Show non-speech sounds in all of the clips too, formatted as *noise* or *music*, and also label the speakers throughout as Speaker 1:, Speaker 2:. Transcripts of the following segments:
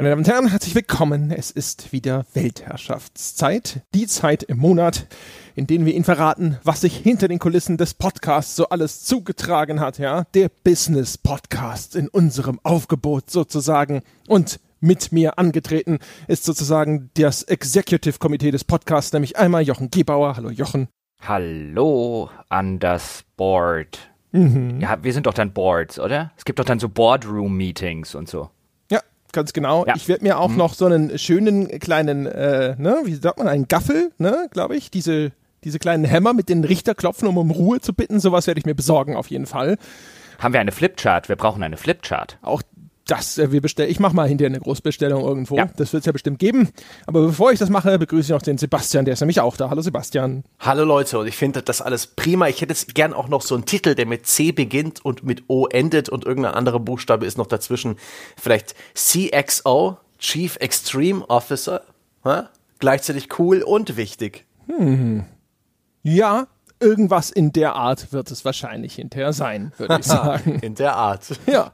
Speaker 1: Meine Damen und Herren, herzlich willkommen. Es ist wieder Weltherrschaftszeit. Die Zeit im Monat, in dem wir Ihnen verraten, was sich hinter den Kulissen des Podcasts so alles zugetragen hat, ja. Der Business Podcast in unserem Aufgebot sozusagen. Und mit mir angetreten ist sozusagen das Executive Komitee des Podcasts, nämlich einmal Jochen Gebauer. Hallo Jochen.
Speaker 2: Hallo an das Board. Mhm. Ja, wir sind doch dann Boards, oder? Es gibt doch dann so Boardroom-Meetings und so
Speaker 1: ganz genau. Ja. Ich werde mir auch mhm. noch so einen schönen kleinen, äh, ne, wie sagt man, einen Gaffel, ne, glaube ich, diese, diese kleinen Hämmer mit den Richterklopfen, um um Ruhe zu bitten. Sowas werde ich mir besorgen auf jeden Fall.
Speaker 2: Haben wir eine Flipchart? Wir brauchen eine Flipchart.
Speaker 1: Auch das äh, wir bestellen. Ich mache mal hinterher eine Großbestellung irgendwo. Ja. Das wird es ja bestimmt geben. Aber bevor ich das mache, begrüße ich noch den Sebastian, der ist nämlich auch da. Hallo Sebastian.
Speaker 3: Hallo Leute, und ich finde das alles prima. Ich hätte jetzt gern auch noch so einen Titel, der mit C beginnt und mit O endet und irgendein anderer Buchstabe ist noch dazwischen. Vielleicht CXO, Chief Extreme Officer. Ha? Gleichzeitig cool und wichtig.
Speaker 1: Hm. Ja, irgendwas in der Art wird es wahrscheinlich hinterher sein, würde ich *laughs* sagen.
Speaker 3: in der Art.
Speaker 1: Ja.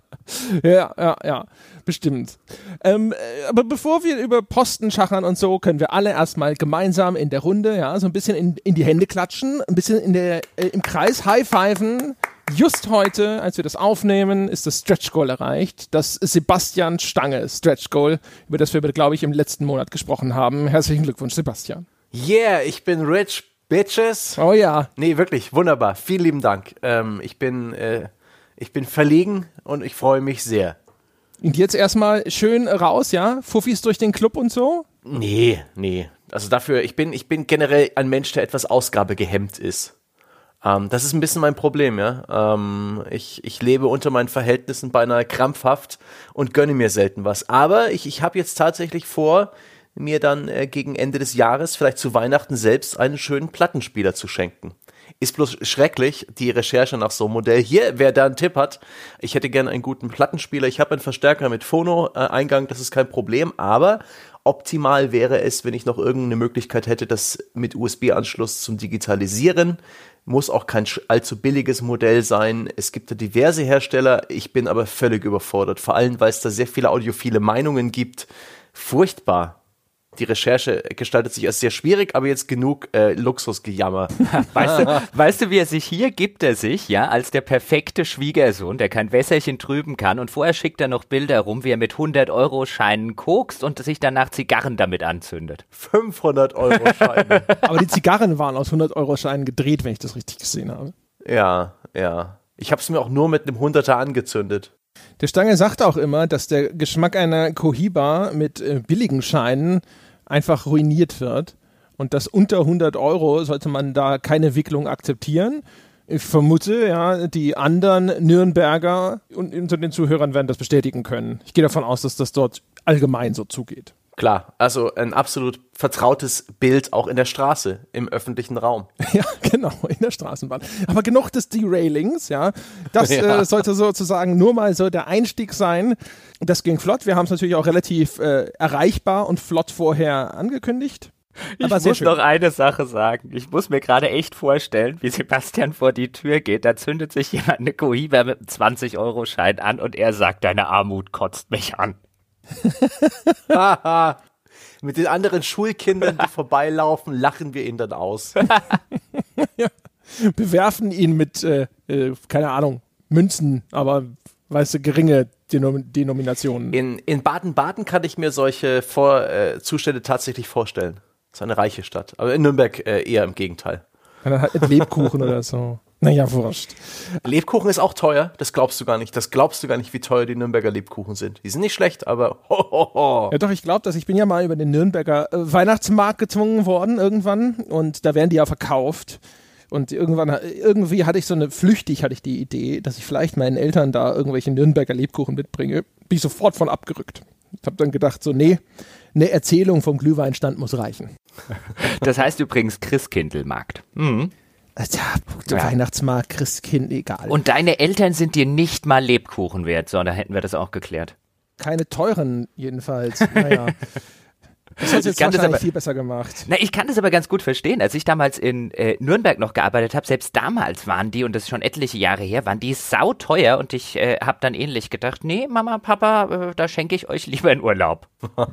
Speaker 1: Ja, ja, ja, bestimmt. Ähm, äh, aber bevor wir über Posten schachern und so, können wir alle erstmal gemeinsam in der Runde, ja, so ein bisschen in, in die Hände klatschen, ein bisschen in der, äh, im Kreis high-pfeifen. Just heute, als wir das aufnehmen, ist das Stretch Goal erreicht. Das Sebastian Stange Stretch Goal, über das wir, glaube ich, im letzten Monat gesprochen haben. Herzlichen Glückwunsch, Sebastian.
Speaker 3: Yeah, ich bin rich, bitches.
Speaker 1: Oh ja.
Speaker 3: Nee, wirklich, wunderbar. Vielen lieben Dank. Ähm, ich bin, äh, ich bin verlegen und ich freue mich sehr.
Speaker 1: Und jetzt erstmal schön raus, ja? Fuffis durch den Club und so?
Speaker 3: Nee, nee. Also dafür, ich bin, ich bin generell ein Mensch, der etwas ausgabegehemmt ist. Ähm, das ist ein bisschen mein Problem, ja. Ähm, ich, ich lebe unter meinen Verhältnissen beinahe krampfhaft und gönne mir selten was. Aber ich, ich habe jetzt tatsächlich vor, mir dann äh, gegen Ende des Jahres, vielleicht zu Weihnachten selbst, einen schönen Plattenspieler zu schenken. Ist bloß schrecklich, die Recherche nach so einem Modell. Hier, wer da einen Tipp hat, ich hätte gerne einen guten Plattenspieler. Ich habe einen Verstärker mit Phono-Eingang, das ist kein Problem, aber optimal wäre es, wenn ich noch irgendeine Möglichkeit hätte, das mit USB-Anschluss zum Digitalisieren. Muss auch kein allzu billiges Modell sein. Es gibt da diverse Hersteller. Ich bin aber völlig überfordert. Vor allem, weil es da sehr viele audiophile Meinungen gibt. Furchtbar die Recherche gestaltet sich als sehr schwierig, aber jetzt genug äh, Luxusgejammer. *laughs*
Speaker 2: weißt, du, weißt du, wie er sich hier gibt, er sich, ja, als der perfekte Schwiegersohn, der kein Wässerchen trüben kann und vorher schickt er noch Bilder rum, wie er mit 100 Euro Scheinen kokst und sich danach Zigarren damit anzündet.
Speaker 3: 500 Euro Scheine. *laughs*
Speaker 1: aber die Zigarren waren aus 100 Euro Scheinen gedreht, wenn ich das richtig gesehen habe.
Speaker 3: Ja, ja. Ich habe es mir auch nur mit einem Hunderter angezündet.
Speaker 1: Der Stange sagt auch immer, dass der Geschmack einer Cohiba mit äh, billigen Scheinen einfach ruiniert wird. Und das unter 100 Euro sollte man da keine Wicklung akzeptieren. Ich vermute, ja, die anderen Nürnberger und unter den Zuhörern werden das bestätigen können. Ich gehe davon aus, dass das dort allgemein so zugeht.
Speaker 3: Klar, also ein absolut vertrautes Bild auch in der Straße, im öffentlichen Raum. *laughs*
Speaker 1: Ja, genau, in der Straßenbahn. Aber genug des Derailings, ja. Das ja. Äh, sollte sozusagen nur mal so der Einstieg sein. Das ging flott. Wir haben es natürlich auch relativ äh, erreichbar und flott vorher angekündigt.
Speaker 2: Ich Aber muss noch eine Sache sagen. Ich muss mir gerade echt vorstellen, wie Sebastian vor die Tür geht. Da zündet sich jemand eine Cohiba mit einem 20-Euro-Schein an und er sagt, deine Armut kotzt mich an. *laughs*
Speaker 3: Mit den anderen Schulkindern, die vorbeilaufen, lachen wir ihn dann aus. *laughs*
Speaker 1: ja. Bewerfen ihn mit, äh, äh, keine Ahnung, Münzen, aber weißt du, geringe Denom Denominationen.
Speaker 3: In, in Baden-Baden kann ich mir solche Vor äh, Zustände tatsächlich vorstellen. Das ist eine reiche Stadt. Aber in Nürnberg äh, eher im Gegenteil.
Speaker 1: Dann halt Lebkuchen oder so. Naja, wurscht.
Speaker 3: Lebkuchen ist auch teuer, das glaubst du gar nicht. Das glaubst du gar nicht, wie teuer die Nürnberger Lebkuchen sind. Die sind nicht schlecht, aber *laughs* ho, ho, ho.
Speaker 1: Ja doch, ich glaube das. Ich bin ja mal über den Nürnberger äh, Weihnachtsmarkt gezwungen worden irgendwann und da werden die ja verkauft. Und irgendwann, irgendwie hatte ich so eine, flüchtig hatte ich die Idee, dass ich vielleicht meinen Eltern da irgendwelche Nürnberger Lebkuchen mitbringe. Bin ich sofort von abgerückt. Ich habe dann gedacht, so, nee, eine Erzählung vom Glühweinstand muss reichen.
Speaker 2: Das heißt übrigens Christkindlmarkt. Mhm.
Speaker 1: Ja, ja. Weihnachtsmarkt, Christkind, egal.
Speaker 2: Und deine Eltern sind dir nicht mal Lebkuchen wert, so, da hätten wir das auch geklärt.
Speaker 1: Keine teuren, jedenfalls. *laughs* Naja. Das hast jetzt
Speaker 2: kann das
Speaker 1: wahrscheinlich
Speaker 2: aber-
Speaker 1: viel besser gemacht.
Speaker 2: Na, ich kann das aber ganz gut verstehen. Als ich damals in äh, Nürnberg noch gearbeitet habe, selbst damals waren die, und das ist schon etliche Jahre her, waren die sauteuer und ich äh, habe dann ähnlich gedacht, nee, Mama, Papa, äh, da schenke ich euch lieber einen Urlaub. *laughs*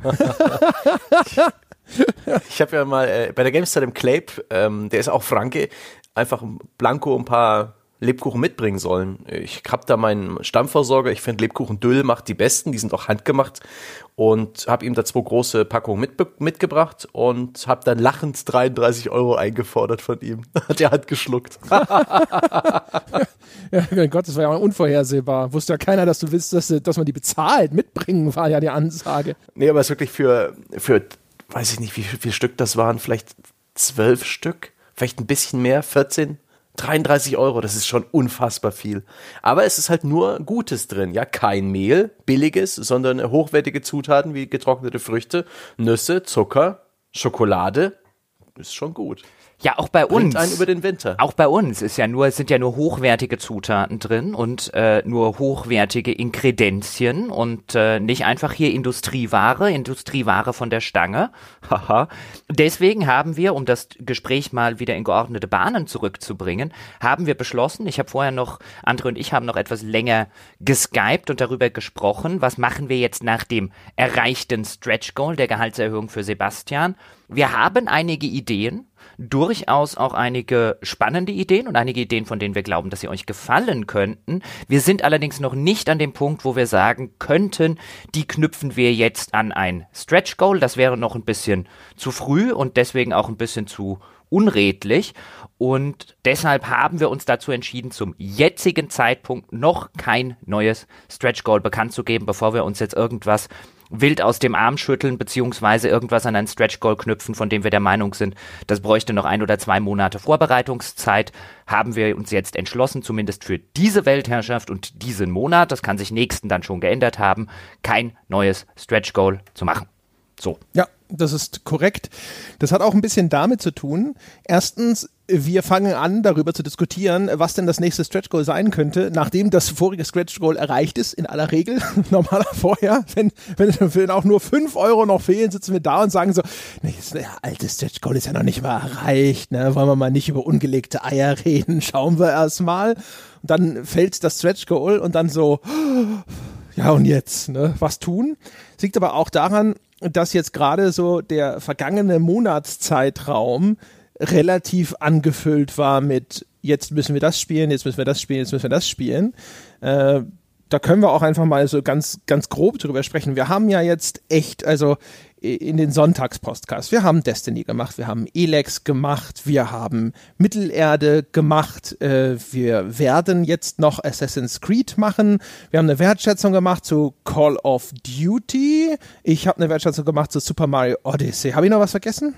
Speaker 3: Ich habe ja mal äh, bei der Gamestar im Clape, ähm, der ist auch Franke, einfach Blanco ein paar Lebkuchen mitbringen sollen. Ich habe da meinen Stammversorger, ich finde Lebkuchen Düll macht die besten, die sind auch handgemacht und habe ihm da zwei große Packungen mitbe- mitgebracht und habe dann lachend 33 Euro eingefordert von ihm. *laughs* Der hat geschluckt. *laughs*
Speaker 1: Ja, mein Gott, das war ja auch unvorhersehbar. Wusste ja keiner, dass du willst, dass, dass man die bezahlt. Mitbringen war ja die Ansage.
Speaker 3: Nee, aber es ist wirklich für, für, weiß ich nicht, wie viele Stück das waren, vielleicht zwölf Stück, vielleicht ein bisschen mehr, 14, 33 Euro, das ist schon unfassbar viel. Aber es ist halt nur Gutes drin, ja, kein Mehl, billiges, sondern hochwertige Zutaten wie getrocknete Früchte, Nüsse, Zucker, Schokolade, ist schon gut.
Speaker 2: Ja, auch bei
Speaker 3: Bringt
Speaker 2: uns.
Speaker 3: einen über den Winter.
Speaker 2: Auch bei uns ist ja nur, sind ja nur hochwertige Zutaten drin und äh, nur hochwertige Inkredenzien und äh, nicht einfach hier Industrieware, Industrieware von der Stange. *laughs* Haha. Deswegen haben wir, um das Gespräch mal wieder in geordnete Bahnen zurückzubringen, haben wir beschlossen, ich habe vorher noch, Andre und ich haben noch etwas länger geskypt und darüber gesprochen, was machen wir jetzt nach dem erreichten Stretch Goal der Gehaltserhöhung für Sebastian. Wir haben einige Ideen, durchaus auch einige spannende Ideen und einige Ideen, von denen wir glauben, dass sie euch gefallen könnten. Wir sind allerdings noch nicht an dem Punkt, wo wir sagen könnten, die knüpfen wir jetzt an ein Stretch Goal. Das wäre noch ein bisschen zu früh und deswegen auch ein bisschen zu unredlich. Und deshalb haben wir uns dazu entschieden, zum jetzigen Zeitpunkt noch kein neues Stretch Goal bekannt zu geben, bevor wir uns jetzt irgendwas wild aus dem Arm schütteln, beziehungsweise irgendwas an ein Stretch Goal knüpfen, von dem wir der Meinung sind, das bräuchte noch ein oder zwei Monate Vorbereitungszeit, haben wir uns jetzt entschlossen, zumindest für diese Weltherrschaft und diesen Monat, das kann sich nächsten dann schon geändert haben, kein neues Stretch Goal zu machen. So.
Speaker 1: Ja, das ist korrekt. Das hat auch ein bisschen damit zu tun. Erstens, wir fangen an, darüber zu diskutieren, was denn das nächste Stretch Goal sein könnte, nachdem das vorige Stretch Goal erreicht ist, in aller Regel. *laughs* Normaler vorher, wenn, wenn, wenn auch nur 5 Euro noch fehlen, sitzen wir da und sagen so, nee, das ja, alte Stretch Goal ist ja noch nicht mal erreicht, ne? Wollen wir mal nicht über ungelegte Eier *laughs* reden? Schauen wir erst mal. Und dann fällt das Stretch Goal und dann so, *gasps* ja und jetzt, ne? Was tun? Es liegt aber auch daran, dass jetzt gerade so der vergangene Monatszeitraum relativ angefüllt war mit jetzt müssen wir das spielen, jetzt müssen wir das spielen, jetzt müssen wir das spielen. Äh, da können wir auch einfach mal so ganz, ganz grob drüber sprechen. Wir haben ja jetzt echt, also in den Sonntagspodcasts, wir haben Destiny gemacht, wir haben Elex gemacht, wir haben Mittelerde gemacht, äh, wir werden jetzt noch Assassin's Creed machen, wir haben eine Wertschätzung gemacht zu Call of Duty, ich habe eine Wertschätzung gemacht zu Super Mario Odyssey. Habe ich noch was vergessen?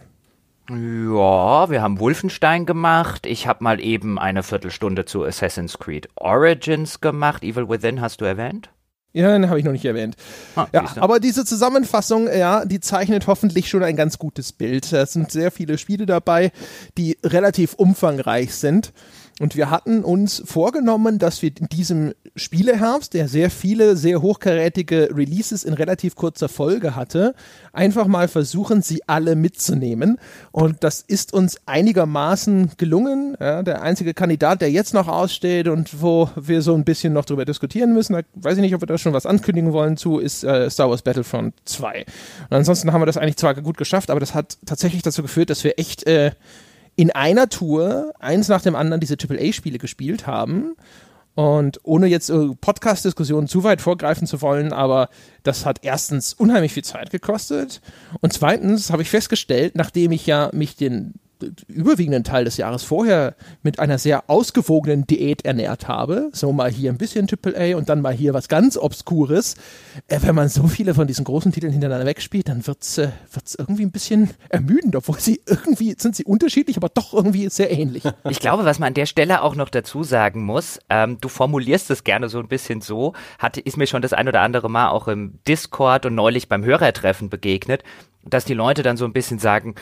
Speaker 2: Ja, wir haben Wolfenstein gemacht. Ich habe mal eben eine Viertelstunde zu Assassin's Creed Origins gemacht. Evil Within hast du erwähnt?
Speaker 1: Ja, den habe ich noch nicht erwähnt.
Speaker 2: Ah,
Speaker 1: Ja, aber diese Zusammenfassung, ja, die zeichnet hoffentlich schon ein ganz gutes Bild. Es sind sehr viele Spiele dabei, die relativ umfangreich sind. Und wir hatten uns vorgenommen, dass wir in diesem Spieleherbst, der sehr viele, sehr hochkarätige Releases in relativ kurzer Folge hatte, einfach mal versuchen, sie alle mitzunehmen. Und das ist uns einigermaßen gelungen. Ja, der einzige Kandidat, der jetzt noch aussteht und wo wir so ein bisschen noch drüber diskutieren müssen, da weiß ich nicht, ob wir da schon was ankündigen wollen zu, ist äh, Star Wars Battlefront 2. Und ansonsten haben wir das eigentlich zwar gut geschafft, aber das hat tatsächlich dazu geführt, dass wir echt äh, in einer Tour eins nach dem anderen diese AAA-Spiele gespielt haben. Und ohne jetzt äh, Podcast-Diskussionen zu weit vorgreifen zu wollen, aber das hat erstens unheimlich viel Zeit gekostet. Und zweitens habe ich festgestellt, nachdem ich ja mich den überwiegenden Teil des Jahres vorher mit einer sehr ausgewogenen Diät ernährt habe, so mal hier ein bisschen AAA und dann mal hier was ganz Obskures, äh, wenn man so viele von diesen großen Titeln hintereinander wegspielt, dann wird's äh, wird's irgendwie ein bisschen ermüdend, obwohl sie irgendwie, sind sie unterschiedlich, aber doch irgendwie sehr ähnlich. *laughs*
Speaker 2: Ich glaube, was man an der Stelle auch noch dazu sagen muss, ähm, du formulierst es gerne so ein bisschen so, hat, ist mir schon das ein oder andere Mal auch im Discord und neulich beim Hörertreffen begegnet, dass die Leute dann so ein bisschen sagen,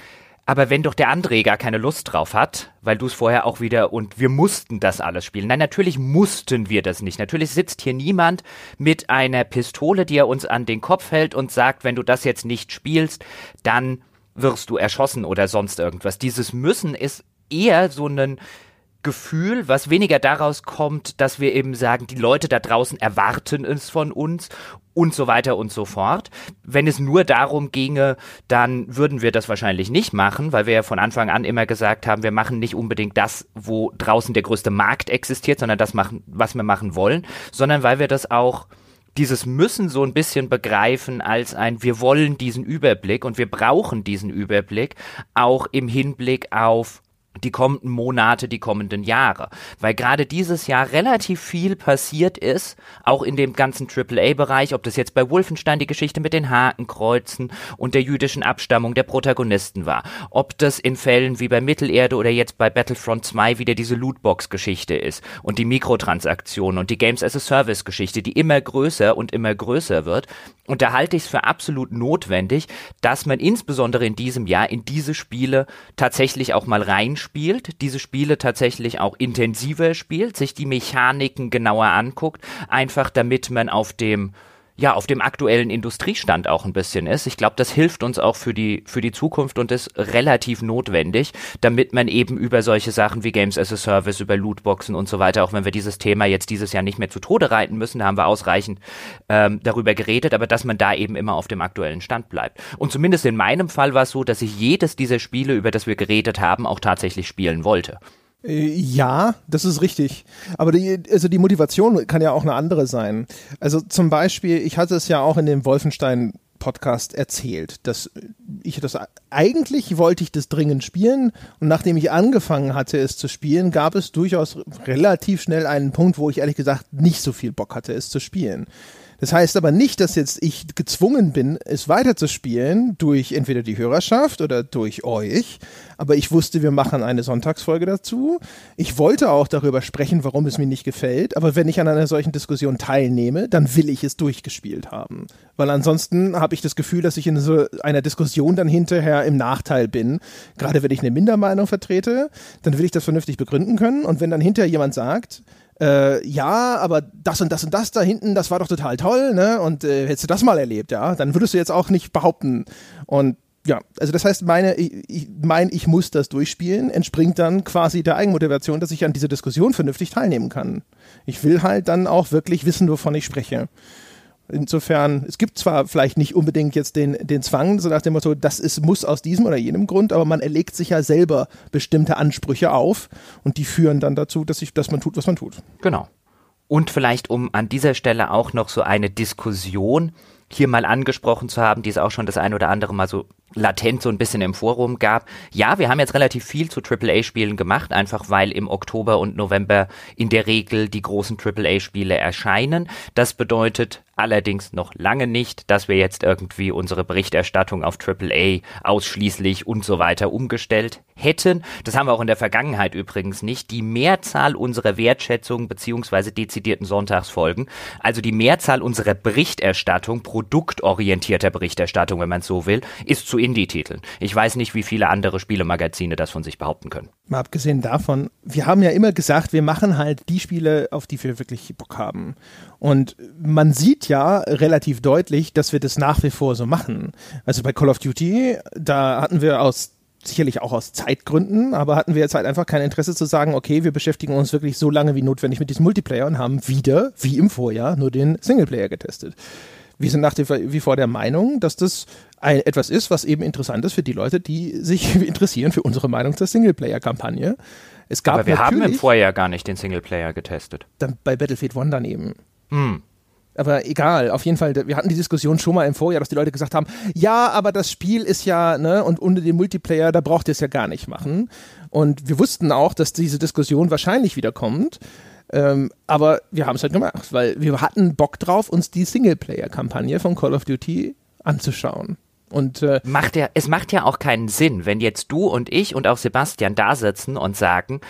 Speaker 2: aber wenn doch der André gar keine Lust drauf hat, weil du es vorher auch wieder und wir mussten das alles spielen. Nein, natürlich mussten wir das nicht. Natürlich sitzt hier niemand mit einer Pistole, die er uns an den Kopf hält und sagt, wenn du das jetzt nicht spielst, dann wirst du erschossen oder sonst irgendwas. Dieses Müssen ist eher so ein Gefühl, was weniger daraus kommt, dass wir eben sagen, die Leute da draußen erwarten es von uns und so weiter und so fort. Wenn es nur darum ginge, dann würden wir das wahrscheinlich nicht machen, weil wir ja von Anfang an immer gesagt haben, wir machen nicht unbedingt das, wo draußen der größte Markt existiert, sondern das machen, was wir machen wollen, sondern weil wir das auch dieses Müssen so ein bisschen begreifen als ein, wir wollen diesen Überblick und wir brauchen diesen Überblick auch im Hinblick auf die kommenden Monate, die kommenden Jahre. Weil gerade dieses Jahr relativ viel passiert ist, auch in dem ganzen AAA-Bereich, ob das jetzt bei Wolfenstein die Geschichte mit den Hakenkreuzen und der jüdischen Abstammung der Protagonisten war, ob das in Fällen wie bei Mittelerde oder jetzt bei Battlefront 2 wieder diese Lootbox-Geschichte ist und die Mikrotransaktionen und die Games as a Service-Geschichte, die immer größer und immer größer wird. Und da halte ich es für absolut notwendig, dass man insbesondere in diesem Jahr in diese Spiele tatsächlich auch mal reinspielt, diese Spiele tatsächlich auch intensiver spielt, sich die Mechaniken genauer anguckt, einfach damit man auf dem ja, auf dem aktuellen Industriestand auch ein bisschen ist. Ich glaube, das hilft uns auch für die, für die Zukunft und ist relativ notwendig, damit man eben über solche Sachen wie Games as a Service, über Lootboxen und so weiter, auch wenn wir dieses Thema jetzt dieses Jahr nicht mehr zu Tode reiten müssen, da haben wir ausreichend ähm, darüber geredet, aber dass man da eben immer auf dem aktuellen Stand bleibt. Und zumindest in meinem Fall war es so, dass ich jedes dieser Spiele, über das wir geredet haben, auch tatsächlich spielen wollte.
Speaker 1: Äh, ja, das ist richtig. Aber die, also die Motivation kann ja auch eine andere sein. Also zum Beispiel, ich hatte es ja auch in dem Wolfenstein Podcast erzählt, dass ich das eigentlich wollte ich das dringend spielen und nachdem ich angefangen hatte es zu spielen, gab es durchaus relativ schnell einen Punkt, wo ich ehrlich gesagt nicht so viel Bock hatte es zu spielen. Das heißt aber nicht, dass jetzt ich gezwungen bin, es weiterzuspielen durch entweder die Hörerschaft oder durch euch. Aber ich wusste, wir machen eine Sonntagsfolge dazu. Ich wollte auch darüber sprechen, warum es mir nicht gefällt. Aber wenn ich an einer solchen Diskussion teilnehme, dann will ich es durchgespielt haben. Weil ansonsten habe ich das Gefühl, dass ich in so einer Diskussion dann hinterher im Nachteil bin. Gerade wenn ich eine Mindermeinung vertrete, dann will ich das vernünftig begründen können. Und wenn dann hinterher jemand sagt, äh, ja, aber das und das und das da hinten, das war doch total toll, ne? Und äh, hättest du das mal erlebt, ja, dann würdest du jetzt auch nicht behaupten. Und ja, also das heißt, meine, ich, mein, ich muss das durchspielen, entspringt dann quasi der Eigenmotivation, dass ich an dieser Diskussion vernünftig teilnehmen kann. Ich will halt dann auch wirklich wissen, wovon ich spreche. Insofern, es gibt zwar vielleicht nicht unbedingt jetzt den, den Zwang, so nach dem Motto, das ist, muss aus diesem oder jenem Grund, aber man erlegt sich ja selber bestimmte Ansprüche auf und die führen dann dazu, dass, ich, dass man tut, was man tut.
Speaker 2: Genau. Und vielleicht, um an dieser Stelle auch noch so eine Diskussion hier mal angesprochen zu haben, die es auch schon das ein oder andere Mal so latent so ein bisschen im Forum gab. Ja, wir haben jetzt relativ viel zu AAA-Spielen gemacht, einfach weil im Oktober und November in der Regel die großen AAA-Spiele erscheinen. Das bedeutet allerdings noch lange nicht, dass wir jetzt irgendwie unsere Berichterstattung auf AAA ausschließlich und so weiter umgestellt hätten. Das haben wir auch in der Vergangenheit übrigens nicht. Die Mehrzahl unserer Wertschätzung beziehungsweise dezidierten Sonntagsfolgen, also die Mehrzahl unserer Berichterstattung, produktorientierter Berichterstattung, wenn man so will, ist zu Indie-Titeln. Ich weiß nicht, wie viele andere Spielemagazine das von sich behaupten können.
Speaker 1: Mal abgesehen davon, wir haben ja immer gesagt, wir machen halt die Spiele, auf die wir wirklich Bock haben. Und man sieht ja relativ deutlich, dass wir das nach wie vor so machen. Also bei Call of Duty, da hatten wir aus sicherlich auch aus Zeitgründen, aber hatten wir jetzt halt einfach kein Interesse zu sagen, okay, wir beschäftigen uns wirklich so lange wie notwendig mit diesem Multiplayer und haben wieder, wie im Vorjahr, nur den Singleplayer getestet. Wir sind nach wie vor der Meinung, dass das ein, etwas ist, was eben interessant ist für die Leute, die sich *laughs* interessieren für unsere Meinung zur Singleplayer-Kampagne.
Speaker 2: Es gab Aber wir haben im Vorjahr gar nicht den Singleplayer getestet.
Speaker 1: Dann bei Battlefield One daneben. Hm. Aber egal, auf jeden Fall, wir hatten die Diskussion schon mal im Vorjahr, dass die Leute gesagt haben, ja, aber das Spiel ist ja, ne, und ohne den Multiplayer, da braucht ihr es ja gar nicht machen. Und wir wussten auch, dass diese Diskussion wahrscheinlich wieder kommt. Ähm, aber wir haben es halt gemacht, weil wir hatten Bock drauf, uns die Singleplayer-Kampagne von Call of Duty anzuschauen. Und äh,
Speaker 2: macht ja, es macht ja auch keinen Sinn, wenn jetzt du und ich und auch Sebastian da sitzen und sagen,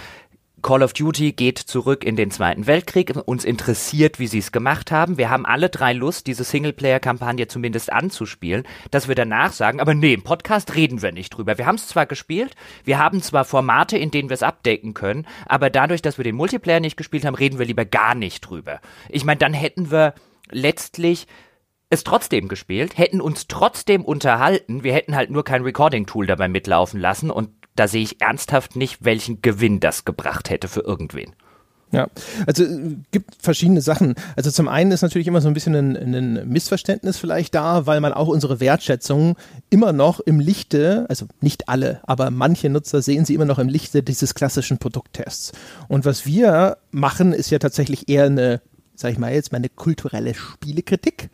Speaker 2: Call of Duty geht zurück in den Zweiten Weltkrieg. Uns interessiert, wie sie es gemacht haben. Wir haben alle drei Lust, diese Singleplayer-Kampagne zumindest anzuspielen, dass wir danach sagen, aber nee, im Podcast reden wir nicht drüber. Wir haben es zwar gespielt, wir haben zwar Formate, in denen wir es abdecken können, aber dadurch, dass wir den Multiplayer nicht gespielt haben, reden wir lieber gar nicht drüber. Ich meine, dann hätten wir letztlich es trotzdem gespielt, hätten uns trotzdem unterhalten, wir hätten halt nur kein Recording-Tool dabei mitlaufen lassen und da sehe ich ernsthaft nicht, welchen Gewinn das gebracht hätte für irgendwen.
Speaker 1: Ja, also äh, gibt verschiedene Sachen. Also zum einen ist natürlich immer so ein bisschen ein, ein, Missverständnis vielleicht da, weil man auch unsere Wertschätzung immer noch im Lichte, also nicht alle, aber manche Nutzer sehen sie immer noch im Lichte dieses klassischen Produkttests. Und was wir machen, ist ja tatsächlich eher eine, sag ich mal jetzt mal eine kulturelle Spielekritik.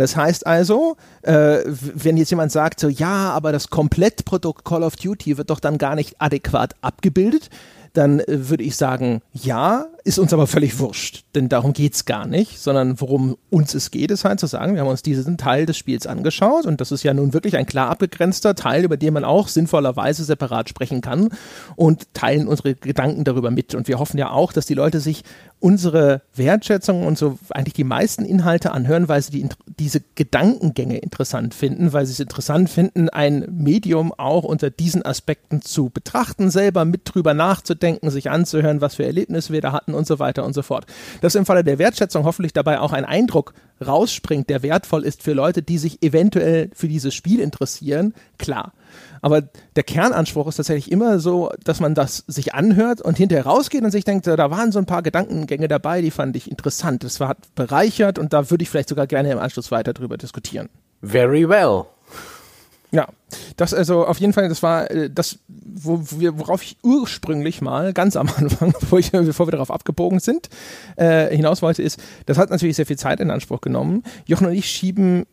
Speaker 1: Das heißt also, äh, wenn jetzt jemand sagt so, ja, aber das Komplettprodukt Call of Duty wird doch dann gar nicht adäquat abgebildet, dann äh, würde ich sagen, ja, ist uns aber völlig wurscht, denn darum geht es gar nicht, sondern worum uns es geht, ist halt zu sagen, wir haben uns diesen Teil des Spiels angeschaut und das ist ja nun wirklich ein klar abgegrenzter Teil, über den man auch sinnvollerweise separat sprechen kann und teilen unsere Gedanken darüber mit. Und wir hoffen ja auch, dass die Leute sich unsere Wertschätzung und so eigentlich die meisten Inhalte anhören, weil sie die, diese Gedankengänge interessant finden, weil sie es interessant finden, ein Medium auch unter diesen Aspekten zu betrachten, selber mit drüber nachzudenken, sich anzuhören, was für Erlebnisse wir da hatten und so weiter und so fort. Dass im Falle der Wertschätzung hoffentlich dabei auch ein Eindruck rausspringt, der wertvoll ist für Leute, die sich eventuell für dieses Spiel interessieren, klar. Aber der Kernanspruch ist tatsächlich immer so, dass man das sich anhört und hinterher rausgeht und sich denkt, da waren so ein paar Gedankengänge dabei, die fand ich interessant. Das war bereichert und da würde ich vielleicht sogar gerne im Anschluss weiter drüber diskutieren.
Speaker 3: Very well.
Speaker 1: Ja, das also auf jeden Fall, das war äh, das, wo wir, worauf ich ursprünglich mal ganz am *laughs* Anfang, bevor, ich, bevor wir darauf abgebogen sind, äh, hinaus wollte, ist, das hat natürlich sehr viel Zeit in Anspruch genommen. Jochen und ich schieben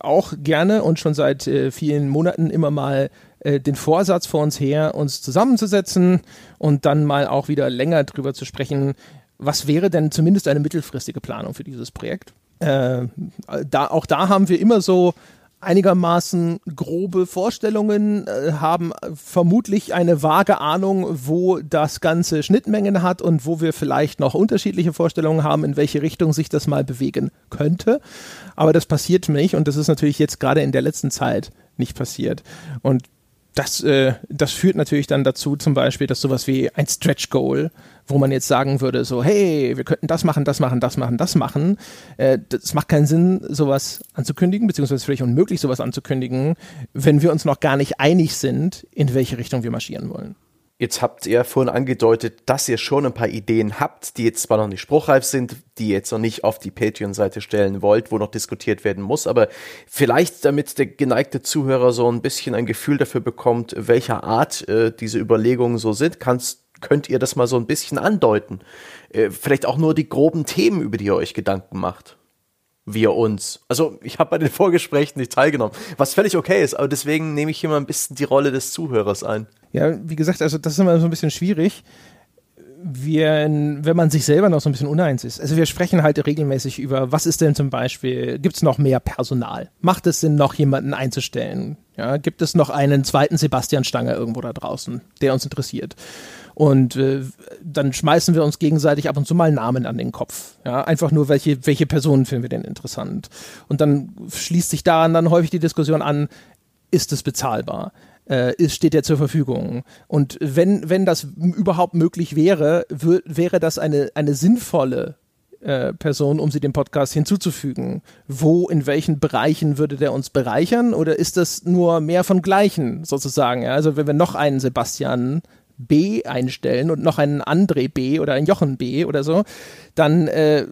Speaker 1: auch gerne und schon seit äh, vielen Monaten immer mal äh, den Vorsatz vor uns her, uns zusammenzusetzen und dann mal auch wieder länger drüber zu sprechen, was wäre denn zumindest eine mittelfristige Planung für dieses Projekt. Äh, da, auch da haben wir immer so einigermaßen grobe Vorstellungen, äh, haben vermutlich eine vage Ahnung, wo das Ganze Schnittmengen hat und wo wir vielleicht noch unterschiedliche Vorstellungen haben, in welche Richtung sich das mal bewegen könnte. Aber das passiert nicht und das ist natürlich jetzt gerade in der letzten Zeit nicht passiert. Und das, äh, das führt natürlich dann dazu, zum Beispiel, dass sowas wie ein Stretch Goal, wo man jetzt sagen würde, so, hey, wir könnten das machen, das machen, das machen, das machen. Äh, das macht keinen Sinn, sowas anzukündigen, beziehungsweise vielleicht unmöglich, sowas anzukündigen, wenn wir uns noch gar nicht einig sind, in welche Richtung wir marschieren wollen.
Speaker 3: Jetzt habt ihr vorhin angedeutet, dass ihr schon ein paar Ideen habt, die jetzt zwar noch nicht spruchreif sind, die ihr jetzt noch nicht auf die Patreon-Seite stellen wollt, wo noch diskutiert werden muss, aber vielleicht, damit der geneigte Zuhörer so ein bisschen ein Gefühl dafür bekommt, welcher Art äh, diese Überlegungen so sind, kannst, könnt ihr das mal so ein bisschen andeuten. Äh, vielleicht auch nur die groben Themen, über die ihr euch Gedanken macht wir uns. Also ich habe bei den Vorgesprächen nicht teilgenommen, was völlig okay ist, aber deswegen nehme ich hier mal ein bisschen die Rolle des Zuhörers ein.
Speaker 1: Ja, wie gesagt, also das ist immer so ein bisschen schwierig. Wir, wenn man sich selber noch so ein bisschen uneins ist. Also wir sprechen halt regelmäßig über, was ist denn zum Beispiel, gibt es noch mehr Personal? Macht es Sinn, noch jemanden einzustellen? Ja, gibt es noch einen zweiten Sebastian Stange irgendwo da draußen, der uns interessiert? Und äh, dann schmeißen wir uns gegenseitig ab und zu mal Namen an den Kopf. Ja, einfach nur, welche, welche Personen finden wir denn interessant. Und dann schließt sich daran dann häufig die Diskussion an, ist es bezahlbar? Äh, ist, steht der zur Verfügung? Und wenn, wenn das überhaupt möglich wäre, wäre das eine, eine sinnvolle äh, Person, um sie dem Podcast hinzuzufügen? Wo, in welchen Bereichen würde der uns bereichern? Oder ist das nur mehr von Gleichen sozusagen? Ja? Also wenn wir noch einen Sebastian B einstellen und noch einen André B oder einen Jochen B oder so, dann äh,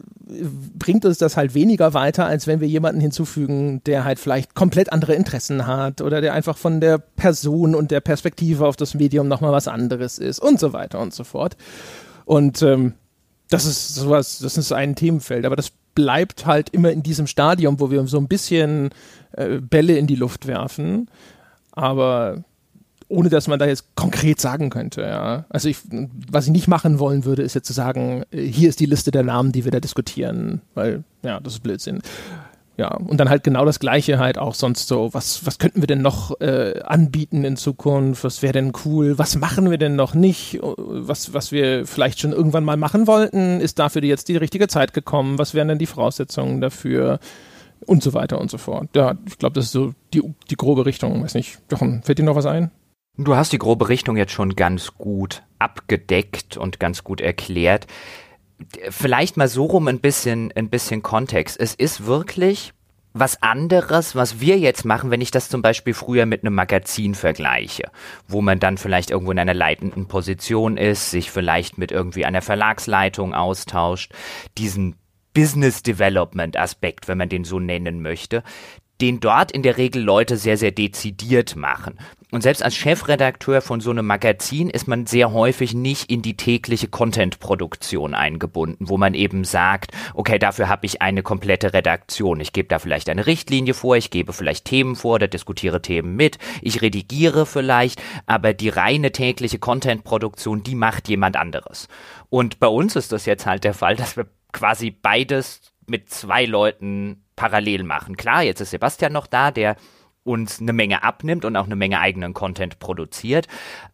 Speaker 1: bringt uns das halt weniger weiter, als wenn wir jemanden hinzufügen, der halt vielleicht komplett andere Interessen hat oder der einfach von der Person und der Perspektive auf das Medium nochmal was anderes ist und so weiter und so fort. Und ähm, das ist sowas, das ist ein Themenfeld, aber das bleibt halt immer in diesem Stadium, wo wir so ein bisschen äh, Bälle in die Luft werfen. Aber ohne dass man da jetzt konkret sagen könnte. Ja. Also ich, was ich nicht machen wollen würde, ist jetzt zu sagen, äh, hier ist die Liste der Namen, die wir da diskutieren, weil ja, das ist Blödsinn. Ja, und dann halt genau das Gleiche halt auch sonst so, was, was könnten wir denn noch äh, anbieten in Zukunft, was wäre denn cool, was machen wir denn noch nicht, was, was wir vielleicht schon irgendwann mal machen wollten, ist dafür jetzt die richtige Zeit gekommen, was wären denn die Voraussetzungen dafür und so weiter und so fort. Ja, ich glaube, das ist so die, die grobe Richtung, weiß nicht. Jochen, fällt dir noch was ein?
Speaker 2: Du hast die grobe Richtung jetzt schon ganz gut abgedeckt und ganz gut erklärt. Vielleicht mal so rum ein bisschen, ein bisschen Kontext. Es ist wirklich was anderes, was wir jetzt machen, wenn ich das zum Beispiel früher mit einem Magazin vergleiche, wo man dann vielleicht irgendwo in einer leitenden Position ist, sich vielleicht mit irgendwie einer Verlagsleitung austauscht, diesen Business Development Aspekt, wenn man den so nennen möchte, den dort in der Regel Leute sehr, sehr dezidiert machen. Und selbst als Chefredakteur von so einem Magazin ist man sehr häufig nicht in die tägliche Content-Produktion eingebunden, wo man eben sagt, okay, dafür habe ich eine komplette Redaktion. Ich gebe da vielleicht eine Richtlinie vor, ich gebe vielleicht Themen vor oder diskutiere Themen mit, ich redigiere vielleicht, aber die reine tägliche Content-Produktion, die macht jemand anderes. Und bei uns ist das jetzt halt der Fall, dass wir quasi beides mit zwei Leuten parallel machen. Klar, jetzt ist Sebastian noch da, der uns eine Menge abnimmt und auch eine Menge eigenen Content produziert.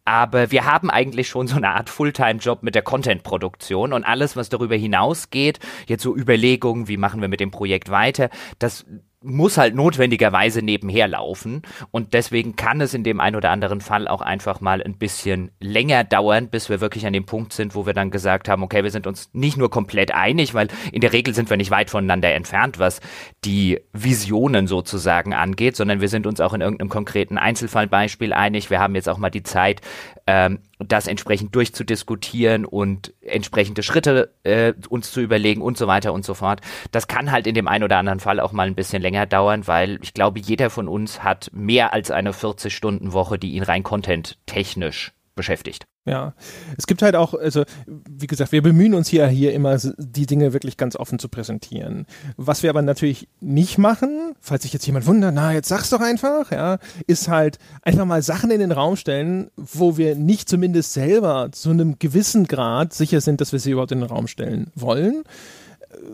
Speaker 2: Aber wir haben eigentlich schon so eine Art Fulltime-Job mit der Content-Produktion und alles, was darüber hinausgeht, jetzt so Überlegungen, wie machen wir mit dem Projekt weiter, das muss halt notwendigerweise nebenher laufen und deswegen kann es in dem einen oder anderen Fall auch einfach mal ein bisschen länger dauern, bis wir wirklich an dem Punkt sind, wo wir dann gesagt haben, okay, wir sind uns nicht nur komplett einig, weil in der Regel sind wir nicht weit voneinander entfernt, was die Visionen sozusagen angeht, sondern wir sind uns auch in irgendeinem konkreten Einzelfallbeispiel einig. Wir haben jetzt auch mal die Zeit, ähm, das entsprechend durchzudiskutieren und entsprechende Schritte äh, uns zu überlegen und so weiter und so fort. Das kann halt in dem einen oder anderen Fall auch mal ein bisschen länger dauern, weil ich glaube, jeder von uns hat mehr als eine 40-Stunden-Woche, die ihn rein content-technisch beschäftigt.
Speaker 1: Ja, es gibt halt auch, also wie gesagt, wir bemühen uns hier, hier immer die Dinge wirklich ganz offen zu präsentieren. Was wir aber natürlich nicht machen, falls sich jetzt jemand wundert, na, jetzt sag's doch einfach, ja, ist halt einfach mal Sachen in den Raum stellen, wo wir nicht zumindest selber zu einem gewissen Grad sicher sind, dass wir sie überhaupt in den Raum stellen wollen.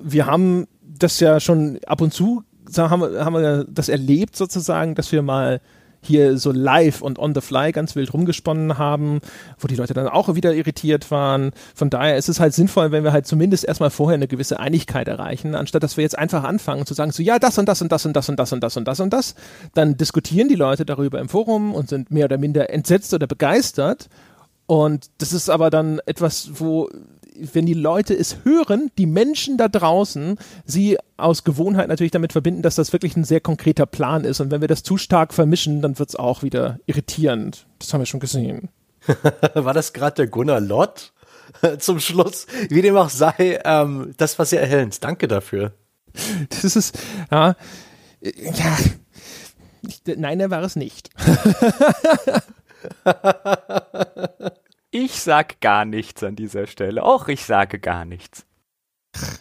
Speaker 1: Wir haben das ja schon ab und zu, haben, haben wir das erlebt sozusagen, dass wir mal hier so live und on the fly ganz wild rumgesponnen haben, wo die Leute dann auch wieder irritiert waren. Von daher ist es halt sinnvoll, wenn wir halt zumindest erstmal vorher eine gewisse Einigkeit erreichen, anstatt dass wir jetzt einfach anfangen zu sagen, so ja, das und das und das und das und das und das und das und das. Dann diskutieren die Leute darüber im Forum und sind mehr oder minder entsetzt oder begeistert. Und das ist aber dann etwas, wo wenn die Leute es hören, die Menschen da draußen, sie aus Gewohnheit natürlich damit verbinden, dass das wirklich ein sehr konkreter Plan ist. Und wenn wir das zu stark vermischen, dann wird es auch wieder irritierend. Das haben wir schon gesehen. *laughs*
Speaker 3: War das gerade der Gunnar Lott? *laughs* Zum Schluss, wie dem auch sei, ähm, das war sehr erhellend. Danke dafür.
Speaker 1: Das ist, ja, ja, nein, er war es nicht. *laughs*
Speaker 2: Ich sag gar nichts an dieser Stelle. Och, ich sage gar nichts.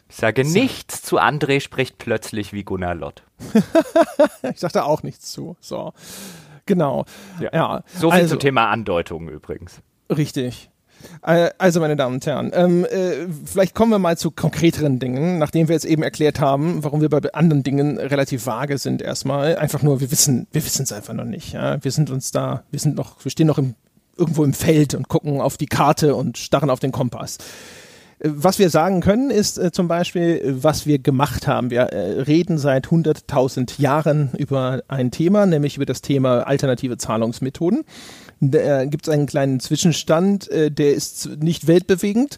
Speaker 2: Ich sage so. nichts zu André spricht plötzlich wie Gunnar Lott. *laughs*
Speaker 1: ich sagte auch nichts zu. So. Genau.
Speaker 2: Ja. ja. So viel also, zum Thema Andeutungen übrigens.
Speaker 1: Richtig. Also, meine Damen und Herren, ähm, äh, vielleicht kommen wir mal zu konkreteren Dingen, nachdem wir jetzt eben erklärt haben, warum wir bei anderen Dingen relativ vage sind erstmal. Einfach nur, wir wissen, wir wissen es einfach noch nicht. Ja? Wir sind uns da, wir sind noch, wir stehen noch im irgendwo im Feld und gucken auf die Karte und starren auf den Kompass. Äh, was wir sagen können, ist äh, zum Beispiel, was wir gemacht haben. Wir äh, reden seit 100.000 Jahren über ein Thema, nämlich über das Thema alternative Zahlungsmethoden. Da gibt es einen kleinen Zwischenstand, äh, der ist nicht weltbewegend.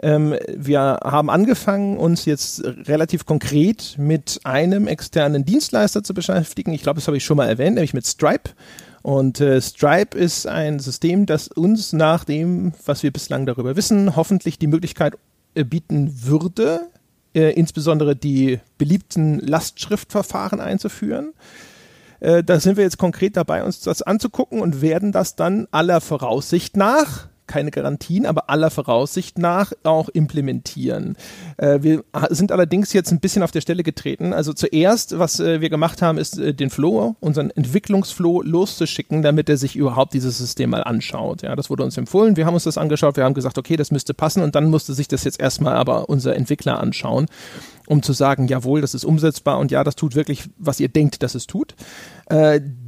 Speaker 1: Ähm, wir haben angefangen, uns jetzt relativ konkret mit einem externen Dienstleister zu beschäftigen. Ich glaube, das habe ich schon mal erwähnt, nämlich mit Stripe. Und äh, Stripe ist ein System, das uns nach dem, was wir bislang darüber wissen, hoffentlich die Möglichkeit äh, bieten würde, äh, insbesondere die beliebten Lastschriftverfahren einzuführen. Äh, da sind wir jetzt konkret dabei, uns das anzugucken und werden das dann aller Voraussicht nach keine Garantien, aber aller Voraussicht nach auch implementieren. Äh, wir sind allerdings jetzt ein bisschen auf der Stelle getreten. Also zuerst, was äh, wir gemacht haben, ist äh, den Flow, unseren Entwicklungsflow loszuschicken, damit er sich überhaupt dieses System mal anschaut. Ja, das wurde uns empfohlen. Wir haben uns das angeschaut. Wir haben gesagt, okay, das müsste passen. Und dann musste sich das jetzt erstmal aber unser Entwickler anschauen, um zu sagen, jawohl, das ist umsetzbar und ja, das tut wirklich, was ihr denkt, dass es tut.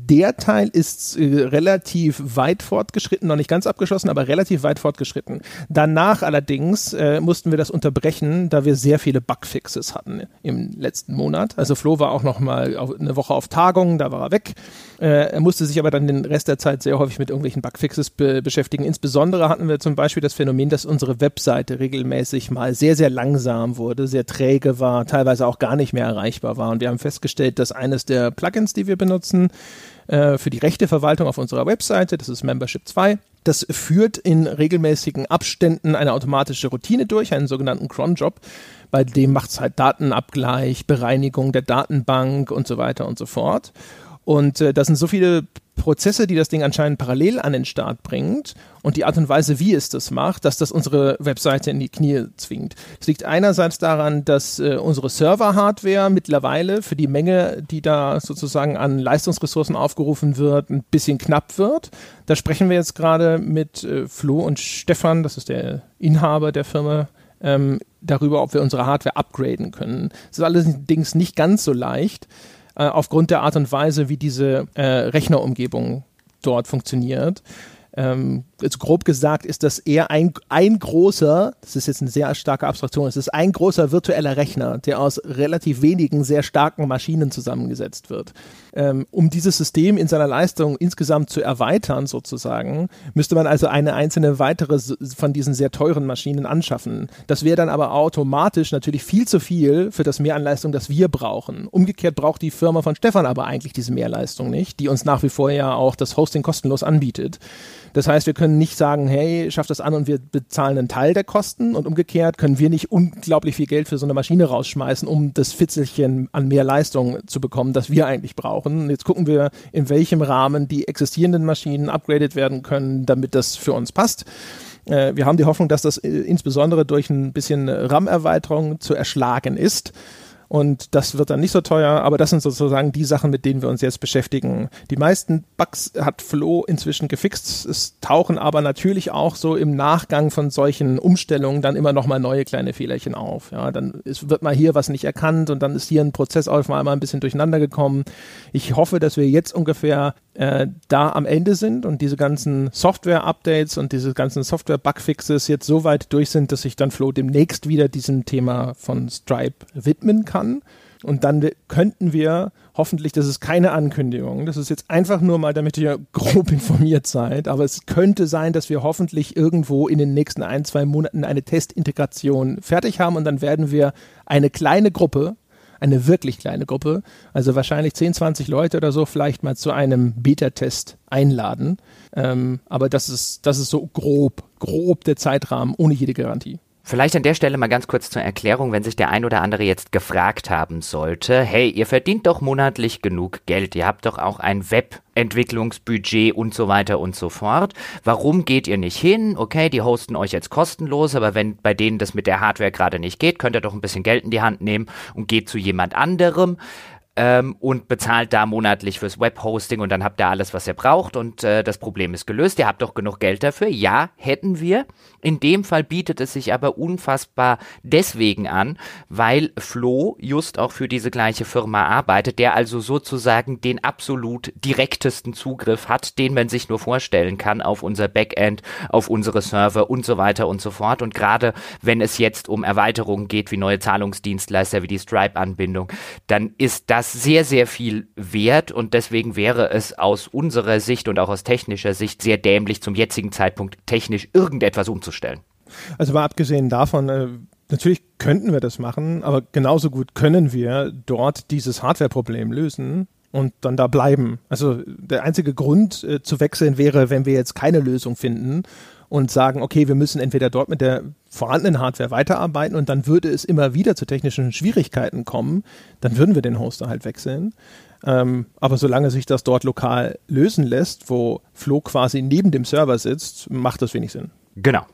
Speaker 1: Der Teil ist äh, relativ weit fortgeschritten, noch nicht ganz abgeschlossen, aber relativ weit fortgeschritten. Danach allerdings äh, mussten wir das unterbrechen, da wir sehr viele Bugfixes hatten im letzten Monat. Also Flo war auch noch mal eine Woche auf Tagung, da war er weg. Äh, er musste sich aber dann den Rest der Zeit sehr häufig mit irgendwelchen Bugfixes be beschäftigen. Insbesondere hatten wir zum Beispiel das Phänomen, dass unsere Webseite regelmäßig mal sehr, sehr langsam wurde, sehr träge war, teilweise auch gar nicht mehr erreichbar war. Und wir haben festgestellt, dass eines der Plugins, die wir benutzen, äh, für die Rechteverwaltung auf unserer Webseite, das ist Membership 2, das führt in regelmäßigen Abständen eine automatische Routine durch, einen sogenannten Cron-Job. Bei dem macht es halt Datenabgleich, Bereinigung der Datenbank und so weiter und so fort. Und äh, das sind so viele Prozesse, die das Ding anscheinend parallel an den Start bringt und die Art und Weise, wie es das macht, dass das unsere Webseite in die Knie zwingt. Es liegt einerseits daran, dass äh, unsere Server-Hardware mittlerweile für die Menge, die da sozusagen an Leistungsressourcen aufgerufen wird, ein bisschen knapp wird. Da sprechen wir jetzt gerade mit äh, Flo und Stefan, das ist der Inhaber der Firma, ähm, darüber, ob wir unsere Hardware upgraden können. Das ist allerdings nicht ganz so leicht äh, aufgrund der Art und Weise, wie diese äh, Rechnerumgebung dort funktioniert. Ähm, jetzt grob gesagt ist das eher ein, ein großer, das ist jetzt eine sehr starke Abstraktion, es ist ein großer virtueller Rechner, der aus relativ wenigen sehr starken Maschinen zusammengesetzt wird. Ähm, um dieses System in seiner Leistung insgesamt zu erweitern, sozusagen, müsste man also eine einzelne weitere von diesen sehr teuren Maschinen anschaffen. Das wäre dann aber automatisch natürlich viel zu viel für das Mehr an Leistung, das wir brauchen. Umgekehrt braucht die Firma von Stefan aber eigentlich diese Mehrleistung nicht, die uns nach wie vor ja auch das Hosting kostenlos anbietet. Das heißt, wir können nicht sagen, hey, schaff das an und wir bezahlen einen Teil der Kosten und umgekehrt können wir nicht unglaublich viel Geld für so eine Maschine rausschmeißen, um das Fitzelchen an mehr Leistung zu bekommen, das wir eigentlich brauchen. Jetzt gucken wir, in welchem Rahmen die existierenden Maschinen upgraded werden können, damit das für uns passt. Äh, wir haben die Hoffnung, dass das äh, insbesondere durch ein bisschen RAM-Erweiterung zu erschlagen ist. Und das wird dann nicht so teuer, aber das sind sozusagen die Sachen, mit denen wir uns jetzt beschäftigen. Die meisten Bugs hat Flo inzwischen gefixt. Es tauchen aber natürlich auch so im Nachgang von solchen Umstellungen dann immer noch mal neue kleine Fehlerchen auf. Ja, dann ist, wird mal hier was nicht erkannt und dann ist hier ein Prozess auf einmal ein bisschen durcheinander gekommen. Ich hoffe, dass wir jetzt ungefähr äh, da am Ende sind und diese ganzen Software-Updates und diese ganzen Software-Bugfixes jetzt so weit durch sind, dass sich dann Flo demnächst wieder diesem Thema von Stripe widmen kann. Und dann könnten wir hoffentlich, das ist keine Ankündigung, das ist jetzt einfach nur mal, damit ihr *laughs* grob informiert seid, aber es könnte sein, dass wir hoffentlich irgendwo in den nächsten ein, zwei Monaten eine Testintegration fertig haben und dann werden wir eine kleine Gruppe eine wirklich kleine Gruppe, also wahrscheinlich 10, 20 Leute oder so, vielleicht mal zu einem Beta-Test einladen. Ähm, aber das ist, das ist so grob, grob der Zeitrahmen ohne jede Garantie.
Speaker 2: Vielleicht an der Stelle mal ganz kurz zur Erklärung, wenn sich der ein oder andere jetzt gefragt haben sollte, hey, ihr verdient doch monatlich genug Geld, ihr habt doch auch ein Webentwicklungsbudget und so weiter und so fort. Warum geht ihr nicht hin? Okay, die hosten euch jetzt kostenlos, aber wenn bei denen das mit der Hardware gerade nicht geht, könnt ihr doch ein bisschen Geld in die Hand nehmen und geht zu jemand anderem ähm, und bezahlt da monatlich fürs Webhosting und dann habt ihr alles, was ihr braucht und äh, das Problem ist gelöst. Ihr habt doch genug Geld dafür. Ja, hätten wir. In dem Fall bietet es sich aber unfassbar deswegen an, weil Flo just auch für diese gleiche Firma arbeitet, der also sozusagen den absolut direktesten Zugriff hat, den man sich nur vorstellen kann auf unser Backend, auf unsere Server und so weiter und so fort. Und gerade wenn es jetzt um Erweiterungen geht, wie neue Zahlungsdienstleister, wie die Stripe-Anbindung, dann ist das sehr, sehr viel wert und deswegen wäre es aus unserer Sicht und auch aus technischer Sicht sehr dämlich, zum jetzigen Zeitpunkt technisch irgendetwas umzustellen stellen.
Speaker 1: Also mal abgesehen davon, äh, natürlich könnten wir das machen, aber genauso gut können wir dort dieses Hardware-Problem lösen und dann da bleiben. Also der einzige Grund äh, zu wechseln wäre, wenn wir jetzt keine Lösung finden und sagen, okay, wir müssen entweder dort mit der vorhandenen Hardware weiterarbeiten und dann würde es immer wieder zu technischen Schwierigkeiten kommen, dann würden wir den Hoster halt wechseln. Ähm, aber solange sich das dort lokal lösen lässt, wo Flo quasi neben dem Server sitzt, macht das wenig Sinn.
Speaker 2: Genau.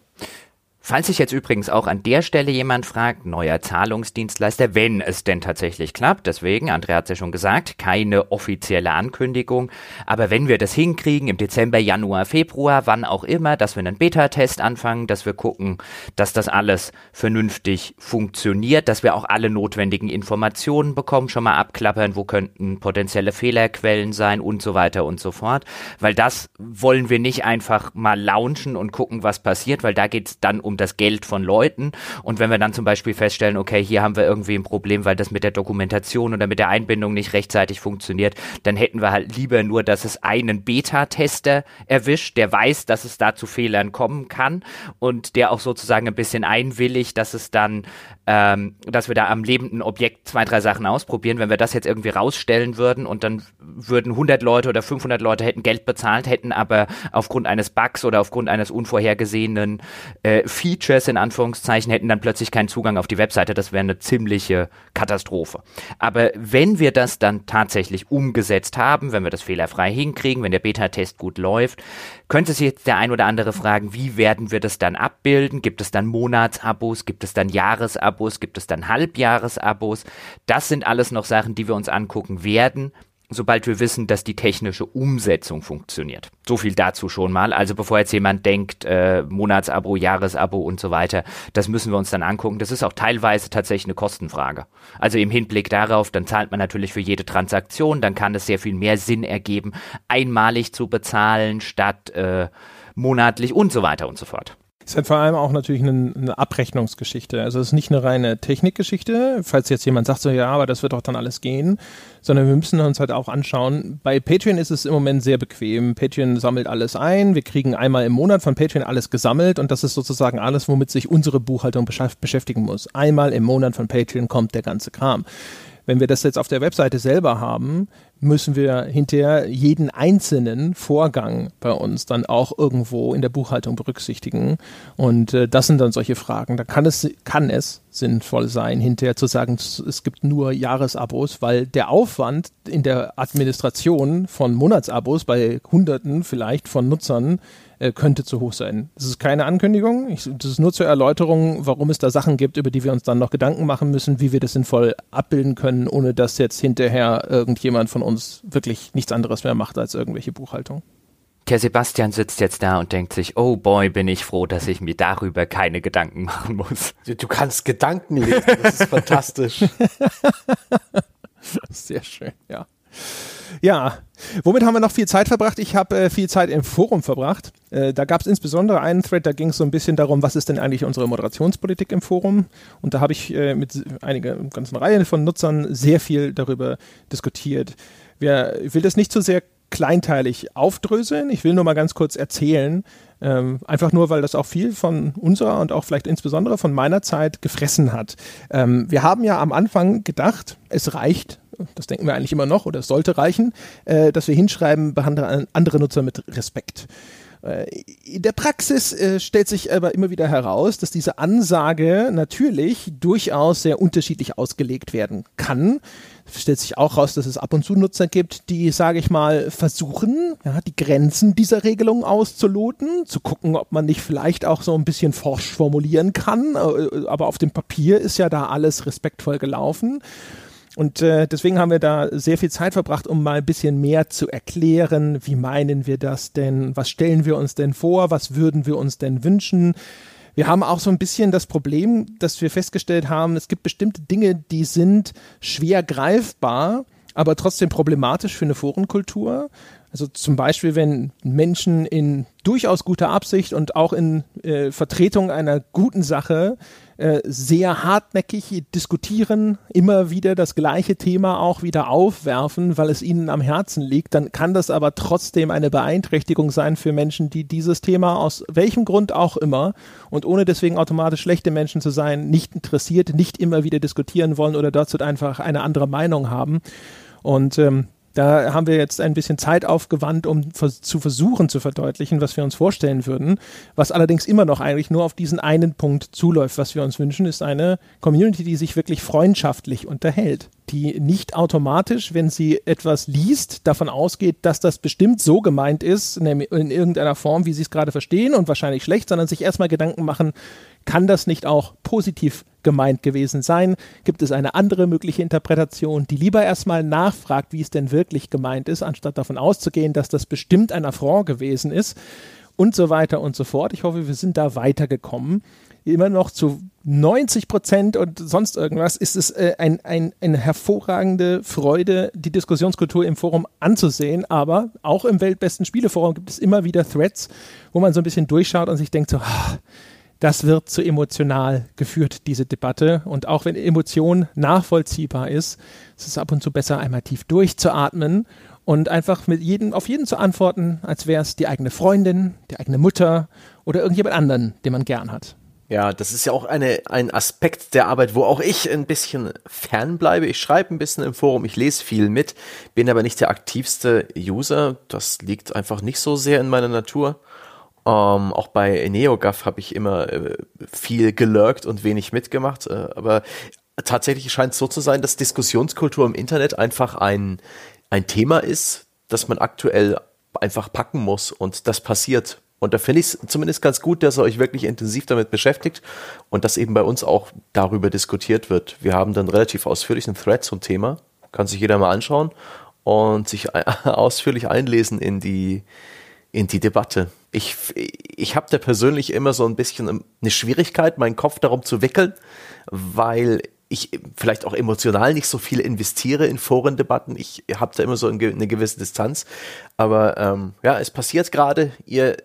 Speaker 2: Falls sich jetzt übrigens auch an der Stelle jemand fragt, neuer Zahlungsdienstleister, wenn es denn tatsächlich klappt, deswegen, Andrea hat es ja schon gesagt, keine offizielle Ankündigung, aber wenn wir das hinkriegen im Dezember, Januar, Februar, wann auch immer, dass wir einen Beta-Test anfangen, dass wir gucken, dass das alles vernünftig funktioniert, dass wir auch alle notwendigen Informationen bekommen, schon mal abklappern, wo könnten potenzielle Fehlerquellen sein und so weiter und so fort, weil das wollen wir nicht einfach mal launchen und gucken, was passiert, weil da geht es dann um um das Geld von Leuten. Und wenn wir dann zum Beispiel feststellen, okay, hier haben wir irgendwie ein Problem, weil das mit der Dokumentation oder mit der Einbindung nicht rechtzeitig funktioniert, dann hätten wir halt lieber nur, dass es einen Beta-Tester erwischt, der weiß, dass es da zu Fehlern kommen kann und der auch sozusagen ein bisschen einwilligt, dass es dann, ähm, dass wir da am lebenden Objekt zwei, drei Sachen ausprobieren. Wenn wir das jetzt irgendwie rausstellen würden und dann würden 100 Leute oder 500 Leute hätten Geld bezahlt, hätten aber aufgrund eines Bugs oder aufgrund eines unvorhergesehenen äh, Features in Anführungszeichen hätten dann plötzlich keinen Zugang auf die Webseite. Das wäre eine ziemliche Katastrophe. Aber wenn wir das dann tatsächlich umgesetzt haben, wenn wir das fehlerfrei hinkriegen, wenn der Beta-Test gut läuft, könnte sich jetzt der ein oder andere fragen, wie werden wir das dann abbilden? Gibt es dann Monatsabos? Gibt es dann Jahresabos? Gibt es dann Halbjahresabos? Das sind alles noch Sachen, die wir uns angucken werden sobald wir wissen, dass die technische Umsetzung funktioniert. So viel dazu schon mal. Also bevor jetzt jemand denkt, äh, Monatsabo, Jahresabo und so weiter, das müssen wir uns dann angucken. Das ist auch teilweise tatsächlich eine Kostenfrage. Also im Hinblick darauf, dann zahlt man natürlich für jede Transaktion, dann kann es sehr viel mehr Sinn ergeben, einmalig zu bezahlen statt äh, monatlich und so weiter und so fort.
Speaker 1: Es ist halt vor allem auch natürlich eine, eine Abrechnungsgeschichte. Also es ist nicht eine reine Technikgeschichte, falls jetzt jemand sagt so, ja, aber das wird doch dann alles gehen, sondern wir müssen uns halt auch anschauen. Bei Patreon ist es im Moment sehr bequem. Patreon sammelt alles ein. Wir kriegen einmal im Monat von Patreon alles gesammelt und das ist sozusagen alles, womit sich unsere Buchhaltung beschäftigen muss. Einmal im Monat von Patreon kommt der ganze Kram. Wenn wir das jetzt auf der Webseite selber haben, müssen wir hinterher jeden einzelnen Vorgang bei uns dann auch irgendwo in der Buchhaltung berücksichtigen. Und äh, das sind dann solche Fragen. Da kann es, kann es sinnvoll sein, hinterher zu sagen, es gibt nur Jahresabos, weil der Aufwand in der Administration von Monatsabos bei Hunderten vielleicht von Nutzern äh, könnte zu hoch sein. Das ist keine Ankündigung. Ich, das ist nur zur Erläuterung, warum es da Sachen gibt, über die wir uns dann noch Gedanken machen müssen, wie wir das sinnvoll abbilden können, ohne dass jetzt hinterher irgendjemand von uns wirklich nichts anderes mehr macht als irgendwelche Buchhaltung.
Speaker 2: Der Sebastian sitzt jetzt da und denkt sich, oh boy, bin ich froh, dass ich mir darüber keine Gedanken *laughs* machen muss.
Speaker 3: Du kannst Gedanken lesen, das ist fantastisch. *laughs*
Speaker 1: Sehr schön, ja. Ja, womit haben wir noch viel Zeit verbracht? Ich habe äh, viel Zeit im Forum verbracht. Äh, da gab es insbesondere einen Thread, da ging es so ein bisschen darum, was ist denn eigentlich unsere Moderationspolitik im Forum? Und da habe ich äh, mit einiger ganzen Reihe von Nutzern sehr viel darüber diskutiert. Wer, will das nicht so sehr kleinteilig aufdröseln. Ich will nur mal ganz kurz erzählen, ähm, einfach nur, weil das auch viel von unserer und auch vielleicht insbesondere von meiner Zeit gefressen hat. Ähm, wir haben ja am Anfang gedacht, es reicht, das denken wir eigentlich immer noch oder es sollte reichen, äh, dass wir hinschreiben, behandle andere Nutzer mit Respekt. Äh, in der Praxis äh, stellt sich aber immer wieder heraus, dass diese Ansage natürlich durchaus sehr unterschiedlich ausgelegt werden kann. Es stellt sich auch heraus, dass es ab und zu Nutzer gibt, die, sage ich mal, versuchen, ja, die Grenzen dieser Regelung auszuloten, zu gucken, ob man nicht vielleicht auch so ein bisschen forsch formulieren kann. Äh, aber auf dem Papier ist ja da alles respektvoll gelaufen. Und äh, deswegen haben wir da sehr viel Zeit verbracht, um mal ein bisschen mehr zu erklären, wie meinen wir das denn, was stellen wir uns denn vor, was würden wir uns denn wünschen. Wir haben auch so ein bisschen das Problem, dass wir festgestellt haben, es gibt bestimmte Dinge, die sind schwer greifbar, aber trotzdem problematisch für eine Forenkultur. Also zum Beispiel, wenn Menschen in durchaus guter Absicht und auch in äh, Vertretung einer guten Sache äh, sehr hartnäckig diskutieren, immer wieder das gleiche Thema auch wieder aufwerfen, weil es ihnen am Herzen liegt, dann kann das aber trotzdem eine Beeinträchtigung sein für Menschen, die dieses Thema aus welchem Grund auch immer und ohne deswegen automatisch schlechte Menschen zu sein, nicht interessiert, nicht immer wieder diskutieren wollen oder dazu einfach eine andere Meinung haben. Und ähm, Da haben wir jetzt ein bisschen Zeit aufgewandt, um zu versuchen zu verdeutlichen, was wir uns vorstellen würden. Was allerdings immer noch eigentlich nur auf diesen einen Punkt zuläuft. Was wir uns wünschen, ist eine Community, die sich wirklich freundschaftlich unterhält. Die nicht automatisch, wenn sie etwas liest, davon ausgeht, dass das bestimmt so gemeint ist, nämlich in irgendeiner Form, wie sie es gerade verstehen und wahrscheinlich schlecht, sondern sich erstmal Gedanken machen, kann das nicht auch positiv gemeint gewesen sein? Gibt es eine andere mögliche Interpretation, die lieber erstmal nachfragt, wie es denn wirklich gemeint ist, anstatt davon auszugehen, dass das bestimmt ein Affront gewesen ist? Und so weiter und so fort. Ich hoffe, wir sind da weitergekommen. Immer noch zu 90 Prozent und sonst irgendwas ist es äh, ein, ein, eine hervorragende Freude, die Diskussionskultur im Forum anzusehen. Aber auch im Weltbesten Spieleforum gibt es immer wieder Threads, wo man so ein bisschen durchschaut und sich denkt so, ah, das wird zu emotional geführt, diese Debatte. Und auch wenn Emotion nachvollziehbar ist, ist es ab und zu besser, einmal tief durchzuatmen und einfach mit jedem, auf jeden zu antworten, als wäre es die eigene Freundin, die eigene Mutter oder irgendjemand anderen, den man gern hat.
Speaker 3: Ja, das ist ja auch eine, ein Aspekt der Arbeit, wo auch ich ein bisschen fernbleibe. Ich schreibe ein bisschen im Forum, ich lese viel mit, bin aber nicht der aktivste User. Das liegt einfach nicht so sehr in meiner Natur. Ähm, auch bei NeoGAF habe ich immer äh, viel gelurkt und wenig mitgemacht. Äh, aber tatsächlich scheint es so zu sein, dass Diskussionskultur im Internet einfach ein, ein Thema ist, das man aktuell einfach packen muss. Und das passiert. Und da finde ich es zumindest ganz gut, dass ihr euch wirklich intensiv damit beschäftigt und dass eben bei uns auch darüber diskutiert wird. Wir haben dann relativ ausführlichen Thread zum Thema. Kann sich jeder mal anschauen und sich *laughs* ausführlich einlesen in die, in die Debatte. Ich, ich habe da persönlich immer so ein bisschen eine Schwierigkeit, meinen Kopf darum zu wickeln, weil ich vielleicht auch emotional nicht so viel investiere in Forendebatten. Ich habe da immer so eine gewisse Distanz. Aber ähm, ja, es passiert gerade. Ihr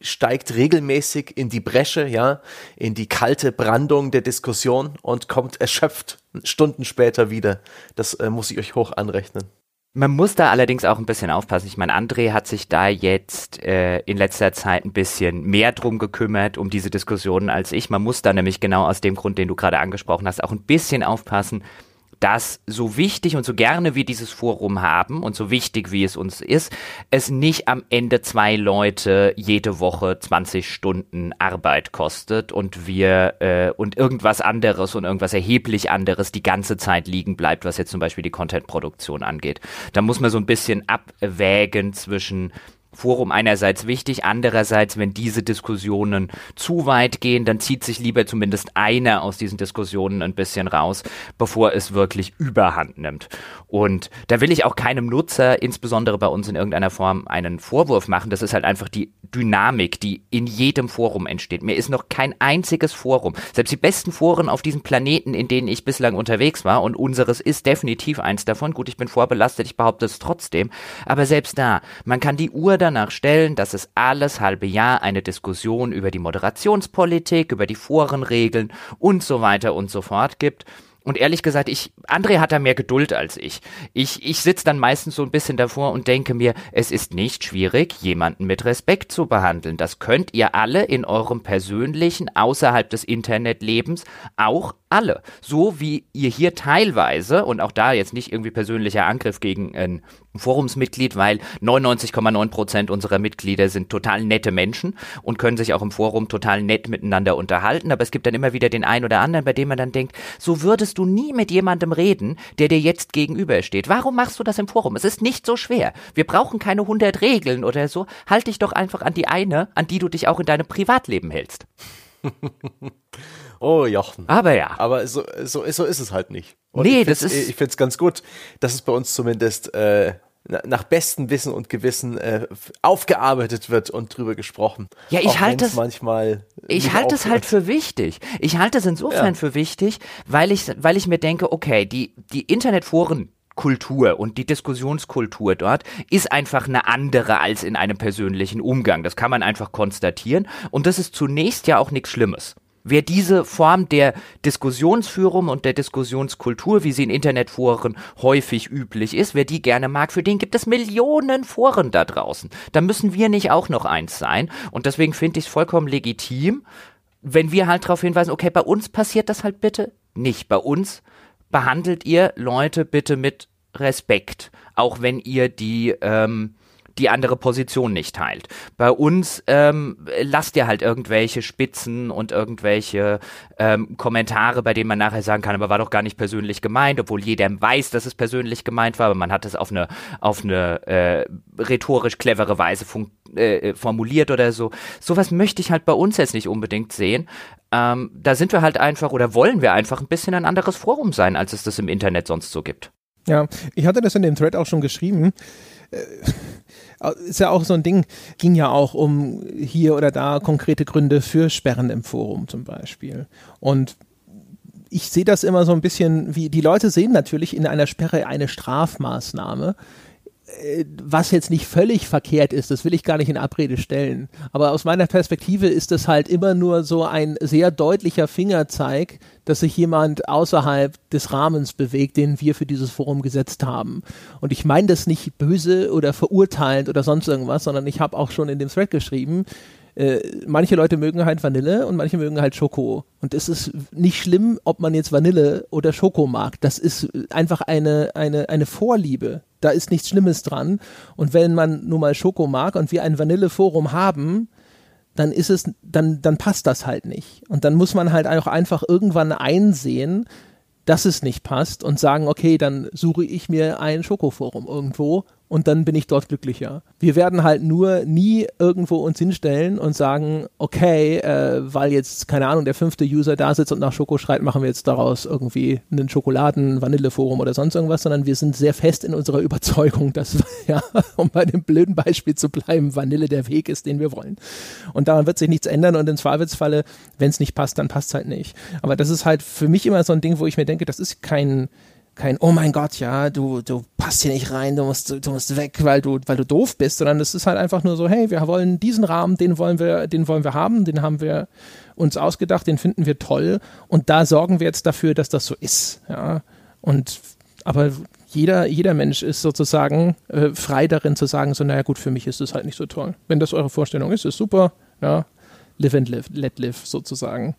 Speaker 3: steigt regelmäßig in die Bresche, ja, in die kalte Brandung der Diskussion und kommt erschöpft Stunden später wieder. Das äh, muss ich euch hoch anrechnen.
Speaker 2: Man muss da allerdings auch ein bisschen aufpassen. Ich meine, André hat sich da jetzt äh, in letzter Zeit ein bisschen mehr drum gekümmert, um diese Diskussionen als ich. Man muss da nämlich genau aus dem Grund, den du gerade angesprochen hast, auch ein bisschen aufpassen, dass so wichtig und so gerne wir dieses Forum haben und so wichtig wie es uns ist, es nicht am Ende zwei Leute jede Woche 20 Stunden Arbeit kostet und wir äh, und irgendwas anderes und irgendwas erheblich anderes die ganze Zeit liegen bleibt, was jetzt zum Beispiel die Content-Produktion angeht. Da muss man so ein bisschen abwägen zwischen Forum einerseits wichtig, andererseits, wenn diese Diskussionen zu weit gehen, dann zieht sich lieber zumindest einer aus diesen Diskussionen ein bisschen raus, bevor es wirklich überhand nimmt. Und da will ich auch keinem Nutzer, insbesondere bei uns in irgendeiner Form, einen Vorwurf machen. Das ist halt einfach die Dynamik, die in jedem Forum entsteht. Mir ist noch kein einziges Forum, selbst die besten Foren auf diesem Planeten, in denen ich bislang unterwegs war, und unseres ist definitiv eins davon. Gut, ich bin vorbelastet, ich behaupte es trotzdem. Aber selbst da, man kann die Uhr danach stellen, dass es alles halbe Jahr eine Diskussion über die Moderationspolitik, über die Forenregeln und so weiter und so fort gibt. Und ehrlich gesagt, ich, André hat da mehr Geduld als ich. Ich, ich sitze dann meistens so ein bisschen davor und denke mir, es ist nicht schwierig, jemanden mit Respekt zu behandeln. Das könnt ihr alle in eurem persönlichen, außerhalb des Internetlebens auch alle. So wie ihr hier teilweise, und auch da jetzt nicht irgendwie persönlicher Angriff gegen ein Forumsmitglied, weil 99,9 Prozent unserer Mitglieder sind total nette Menschen und können sich auch im Forum total nett miteinander unterhalten. Aber es gibt dann immer wieder den einen oder anderen, bei dem man dann denkt, so würdest du nie mit jemandem reden, der dir jetzt gegenübersteht. Warum machst du das im Forum? Es ist nicht so schwer. Wir brauchen keine 100 Regeln oder so. Halt dich doch einfach an die eine, an die du dich auch in deinem Privatleben hältst. *laughs*
Speaker 3: Oh, Jochen.
Speaker 2: Aber ja.
Speaker 3: Aber so, so, so ist es halt nicht.
Speaker 2: Und nee, das ist.
Speaker 3: Ich finde es ganz gut, dass es bei uns zumindest äh, nach bestem Wissen und Gewissen äh, aufgearbeitet wird und drüber gesprochen.
Speaker 2: Ja, ich halte es
Speaker 3: manchmal.
Speaker 2: Ich halte es halt für wichtig. Ich halte es insofern ja. für wichtig, weil ich, weil ich mir denke, okay, die die Internetforen Kultur und die Diskussionskultur dort ist einfach eine andere als in einem persönlichen Umgang. Das kann man einfach konstatieren und das ist zunächst ja auch nichts Schlimmes. Wer diese Form der Diskussionsführung und der Diskussionskultur, wie sie in Internetforen häufig üblich ist, wer die gerne mag, für den gibt es Millionen Foren da draußen. Da müssen wir nicht auch noch eins sein. Und deswegen finde ich es vollkommen legitim, wenn wir halt darauf hinweisen, okay, bei uns passiert das halt bitte nicht. Bei uns behandelt ihr Leute bitte mit Respekt, auch wenn ihr die ähm, die andere Position nicht teilt. Bei uns ähm, lasst ihr halt irgendwelche Spitzen und irgendwelche ähm, Kommentare, bei denen man nachher sagen kann, aber war doch gar nicht persönlich gemeint, obwohl jeder weiß, dass es persönlich gemeint war, aber man hat es auf eine auf eine äh, rhetorisch clevere Weise äh, formuliert oder so. Sowas möchte ich halt bei uns jetzt nicht unbedingt sehen. Ähm, da sind wir halt einfach oder wollen wir einfach ein bisschen ein anderes Forum sein, als es das im Internet sonst so gibt.
Speaker 1: Ja, ich hatte das in dem Thread auch schon geschrieben. Ist ja auch so ein Ding, ging ja auch um hier oder da konkrete Gründe für Sperren im Forum zum Beispiel. Und ich sehe das immer so ein bisschen wie, die Leute sehen natürlich in einer Sperre eine Strafmaßnahme. Äh, was jetzt nicht völlig verkehrt ist, das will ich gar nicht in Abrede stellen. Aber aus meiner Perspektive ist es halt immer nur so ein sehr deutlicher Fingerzeig, dass sich jemand außerhalb des Rahmens bewegt, den wir für dieses Forum gesetzt haben. Und ich meine das nicht böse oder verurteilend oder sonst irgendwas, sondern ich habe auch schon in dem Thread geschrieben, äh, manche Leute mögen halt Vanille und manche mögen halt Schoko. Und es ist nicht schlimm, ob man jetzt Vanille oder Schoko mag. Das ist einfach eine, eine, eine Vorliebe. Da ist nichts Schlimmes dran. Und wenn man nur mal Schoko mag und wir ein Vanilleforum haben, dann ist es, dann, dann passt das halt nicht. Und dann muss man halt auch einfach irgendwann einsehen, dass es nicht passt und sagen, okay, dann suche ich mir ein Schokoforum irgendwo und dann bin ich dort glücklicher. Wir werden halt nur nie irgendwo uns hinstellen und sagen, okay, äh, weil jetzt, keine Ahnung, der fünfte User da sitzt und nach Schoko schreit, machen wir jetzt daraus irgendwie einen Schokoladen-Vanilleforum oder sonst irgendwas, sondern wir sind sehr fest in unserer Überzeugung, dass, *laughs* ja, um bei dem blöden Beispiel zu bleiben, Vanille der Weg ist, den wir wollen. Und daran wird sich nichts ändern und im Zweifelsfalle, wenn es nicht passt, dann passt es halt nicht. Aber das ist halt für mich immer so ein Ding, wo ich mir denke, das ist kein, kein, oh mein Gott, ja, du, du passt hier nicht rein, du musst, du musst weg, weil du, weil du doof bist, sondern es ist halt einfach nur so, hey, wir wollen diesen Rahmen, den wollen wir, den wollen wir haben, den haben wir uns ausgedacht, den finden wir toll und da sorgen wir jetzt dafür, dass das so ist, ja. Und, aber jeder, jeder Mensch ist sozusagen äh, frei darin zu sagen, so, naja, gut, für mich ist es halt nicht so toll. Wenn das eure Vorstellung ist, ist super, ja. Live and live, let live sozusagen.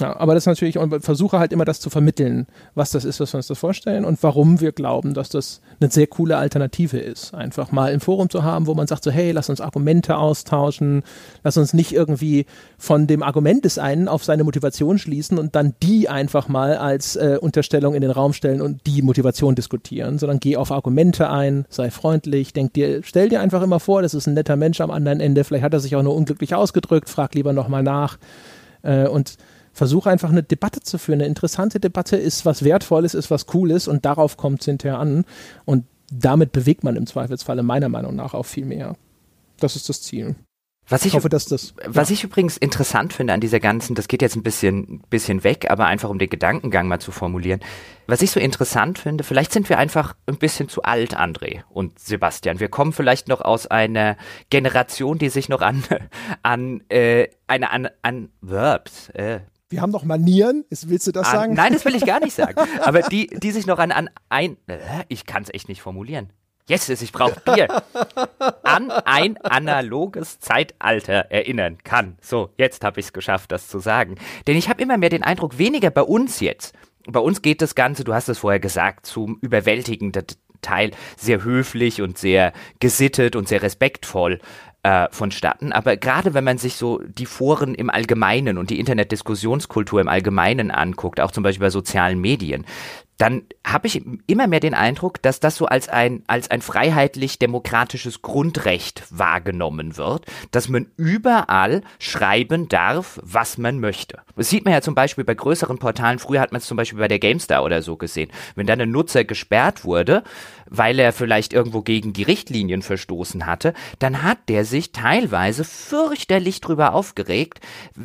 Speaker 1: Ja, aber das ist natürlich, und versuche halt immer das zu vermitteln, was das ist, was wir uns das vorstellen und warum wir glauben, dass das eine sehr coole Alternative ist. Einfach mal im Forum zu haben, wo man sagt so, hey, lass uns Argumente austauschen, lass uns nicht irgendwie von dem Argument des einen auf seine Motivation schließen und dann die einfach mal als äh, Unterstellung in den Raum stellen und die Motivation diskutieren, sondern geh auf Argumente ein, sei freundlich, denk dir, stell dir einfach immer vor, das ist ein netter Mensch am anderen Ende, vielleicht hat er sich auch nur unglücklich ausgedrückt, frag lieber nochmal nach äh, und versuche einfach eine Debatte zu führen. Eine interessante Debatte ist was Wertvolles, ist was Cooles und darauf kommt es hinterher an. Und damit bewegt man im Zweifelsfalle meiner Meinung nach auch viel mehr. Das ist das Ziel.
Speaker 2: Was ich, ich hoffe, dass das. Was ja. ich übrigens interessant finde an dieser ganzen, das geht jetzt ein bisschen, bisschen weg, aber einfach um den Gedankengang mal zu formulieren. Was ich so interessant finde, vielleicht sind wir einfach ein bisschen zu alt, André und Sebastian. Wir kommen vielleicht noch aus einer Generation, die sich noch an, *laughs* an, äh, eine, an, an Verbs, äh,
Speaker 1: wir haben doch Manieren. Willst du das sagen?
Speaker 2: Nein, das will ich gar nicht sagen. *laughs* Aber die, die sich noch an, an ein, äh, ich kann es echt nicht formulieren. Yes, ich brauche Bier. An ein analoges Zeitalter erinnern kann. So, jetzt habe ich es geschafft, das zu sagen. Denn ich habe immer mehr den Eindruck, weniger bei uns jetzt. Bei uns geht das Ganze, du hast es vorher gesagt, zum überwältigenden Teil sehr höflich und sehr gesittet und sehr respektvoll äh, vonstatten. Aber gerade wenn man sich so die Foren im Allgemeinen und die Internetdiskussionskultur im Allgemeinen anguckt, auch zum Beispiel bei sozialen Medien, dann habe ich immer mehr den Eindruck, dass das so als ein, als ein freiheitlich-demokratisches Grundrecht wahrgenommen wird, dass man überall schreiben darf, was man möchte. Das sieht man ja zum Beispiel bei größeren Portalen, früher hat man es zum Beispiel bei der GameStar oder so gesehen. Wenn dann ein Nutzer gesperrt wurde, weil er vielleicht irgendwo gegen die Richtlinien verstoßen hatte, dann hat der sich teilweise fürchterlich drüber aufgeregt,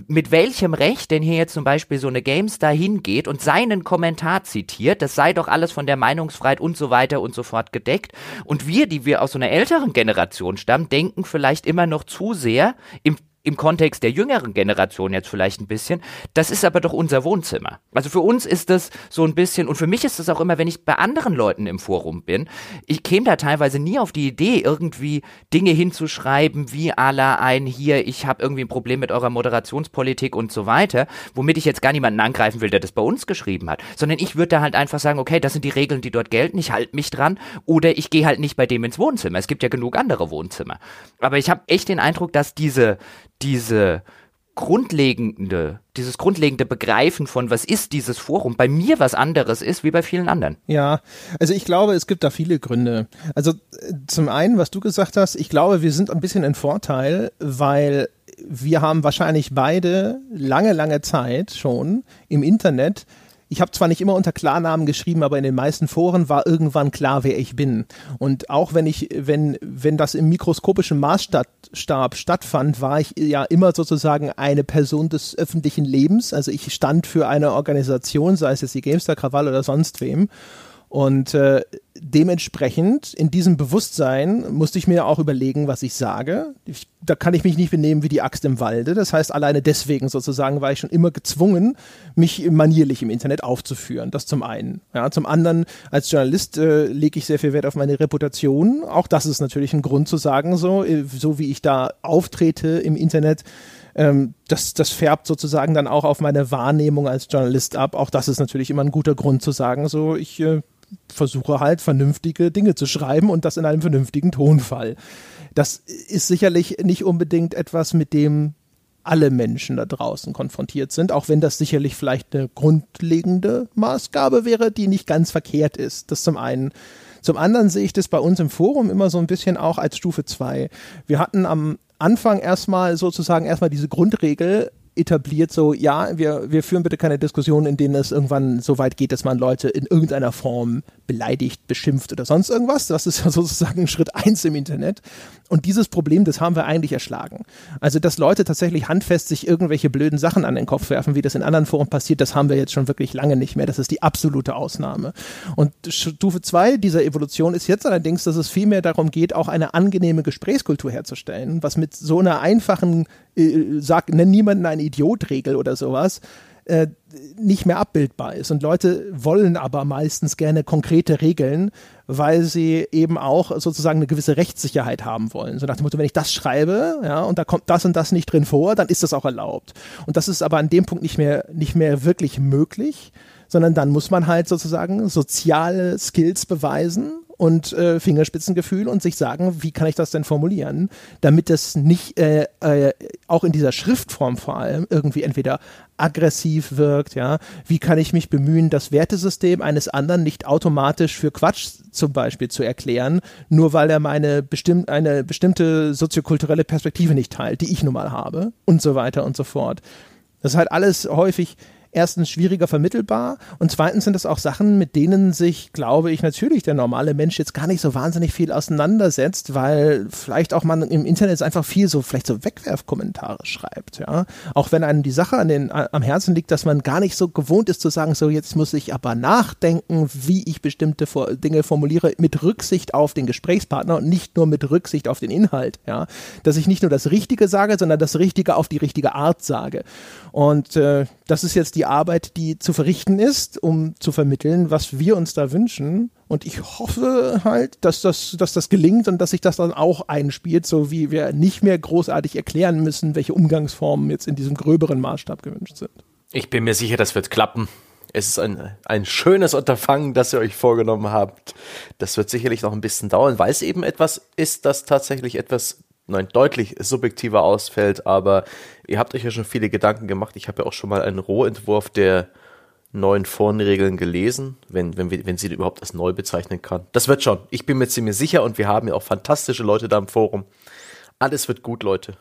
Speaker 2: mit welchem Recht denn hier jetzt zum Beispiel so eine GameStar hingeht und seinen Kommentar zitiert, das sei doch alles von der Meinungsfreiheit und so weiter und so fort gedeckt. Und wir, die wir aus so einer älteren Generation stammen, denken vielleicht immer noch zu sehr im im Kontext der jüngeren Generation jetzt vielleicht ein bisschen, das ist aber doch unser Wohnzimmer. Also für uns ist das so ein bisschen, und für mich ist das auch immer, wenn ich bei anderen Leuten im Forum bin, ich käme da teilweise nie auf die Idee, irgendwie Dinge hinzuschreiben, wie ala ein hier, ich habe irgendwie ein Problem mit eurer Moderationspolitik und so weiter, womit ich jetzt gar niemanden angreifen will, der das bei uns geschrieben hat, sondern ich würde da halt einfach sagen, okay, das sind die Regeln, die dort gelten, ich halte mich dran oder ich gehe halt nicht bei dem ins Wohnzimmer. Es gibt ja genug andere Wohnzimmer. Aber ich habe echt den Eindruck, dass diese diese grundlegende, dieses grundlegende Begreifen von, was ist dieses Forum, bei mir was anderes ist wie bei vielen anderen.
Speaker 1: Ja, also ich glaube, es gibt da viele Gründe. Also äh, zum einen, was du gesagt hast, ich glaube, wir sind ein bisschen in Vorteil, weil wir haben wahrscheinlich beide lange, lange Zeit schon im Internet ich habe zwar nicht immer unter Klarnamen geschrieben, aber in den meisten Foren war irgendwann klar, wer ich bin. Und auch wenn ich, wenn, wenn das im mikroskopischen Maßstab stattfand, war ich ja immer sozusagen eine Person des öffentlichen Lebens. Also ich stand für eine Organisation, sei es jetzt die Gamestar Krawall oder sonst wem. Und äh, dementsprechend in diesem Bewusstsein musste ich mir auch überlegen, was ich sage. Ich, da kann ich mich nicht benehmen wie die Axt im Walde. Das heißt, alleine deswegen sozusagen war ich schon immer gezwungen, mich manierlich im Internet aufzuführen. Das zum einen. Ja, zum anderen, als Journalist äh, lege ich sehr viel Wert auf meine Reputation. Auch das ist natürlich ein Grund zu sagen, so, äh, so wie ich da auftrete im Internet, ähm, das, das färbt sozusagen dann auch auf meine Wahrnehmung als Journalist ab. Auch das ist natürlich immer ein guter Grund zu sagen, so ich äh, versuche halt vernünftige Dinge zu schreiben und das in einem vernünftigen Tonfall. Das ist sicherlich nicht unbedingt etwas, mit dem alle Menschen da draußen konfrontiert sind, auch wenn das sicherlich vielleicht eine grundlegende Maßgabe wäre, die nicht ganz verkehrt ist. Das zum einen. Zum anderen sehe ich das bei uns im Forum immer so ein bisschen auch als Stufe 2. Wir hatten am Anfang erstmal sozusagen erstmal diese Grundregel, etabliert, so, ja, wir, wir führen bitte keine Diskussionen, in denen es irgendwann so weit geht, dass man Leute in irgendeiner Form beleidigt, beschimpft oder sonst irgendwas. Das ist ja *laughs* sozusagen Schritt eins im Internet. Und dieses Problem, das haben wir eigentlich erschlagen. Also, dass Leute tatsächlich handfest sich irgendwelche blöden Sachen an den Kopf werfen, wie das in anderen Foren passiert, das haben wir jetzt schon wirklich lange nicht mehr. Das ist die absolute Ausnahme. Und Stufe zwei dieser Evolution ist jetzt allerdings, dass es vielmehr darum geht, auch eine angenehme Gesprächskultur herzustellen, was mit so einer einfachen, äh, sag, nenn niemanden einen Idiot-Regel oder sowas, äh, nicht mehr abbildbar ist. Und Leute wollen aber meistens gerne konkrete Regeln, weil sie eben auch sozusagen eine gewisse Rechtssicherheit haben wollen. So nach dem Motto, wenn ich das schreibe, ja, und da kommt das und das nicht drin vor, dann ist das auch erlaubt. Und das ist aber an dem Punkt nicht mehr, nicht mehr wirklich möglich, sondern dann muss man halt sozusagen soziale Skills beweisen und äh, Fingerspitzengefühl und sich sagen, wie kann ich das denn formulieren, damit es nicht äh, äh, auch in dieser Schriftform vor allem irgendwie entweder aggressiv wirkt, ja, wie kann ich mich bemühen, das Wertesystem eines anderen nicht automatisch für Quatsch zum Beispiel zu erklären, nur weil er meine bestimm eine bestimmte soziokulturelle Perspektive nicht teilt, die ich nun mal habe und so weiter und so fort. Das ist halt alles häufig erstens schwieriger vermittelbar und zweitens sind es auch Sachen, mit denen sich, glaube ich, natürlich der normale Mensch jetzt gar nicht so wahnsinnig viel auseinandersetzt, weil vielleicht auch man im Internet einfach viel so, vielleicht so Wegwerfkommentare schreibt, ja. Auch wenn einem die Sache an den, am Herzen liegt, dass man gar nicht so gewohnt ist zu sagen, so jetzt muss ich aber nachdenken, wie ich bestimmte Dinge formuliere mit Rücksicht auf den Gesprächspartner und nicht nur mit Rücksicht auf den Inhalt, ja. Dass ich nicht nur das Richtige sage, sondern das Richtige auf die richtige Art sage. Und äh, das ist jetzt die Arbeit, die zu verrichten ist, um zu vermitteln, was wir uns da wünschen. Und ich hoffe halt, dass das, dass das gelingt und dass sich das dann auch einspielt, so wie wir nicht mehr großartig erklären müssen, welche Umgangsformen jetzt in diesem gröberen Maßstab gewünscht sind.
Speaker 3: Ich bin mir sicher, das wird klappen. Es ist ein, ein schönes Unterfangen, das ihr euch vorgenommen habt. Das wird sicherlich noch ein bisschen dauern, weil es eben etwas ist, das tatsächlich etwas nein, deutlich subjektiver ausfällt, aber ihr habt euch ja schon viele Gedanken gemacht. Ich habe ja auch schon mal einen Rohentwurf der neuen Vornregeln gelesen, wenn, wenn, wenn sie überhaupt als neu bezeichnen kann. Das wird schon. Ich bin mir ziemlich sicher und wir haben ja auch fantastische Leute da im Forum. Alles wird gut, Leute.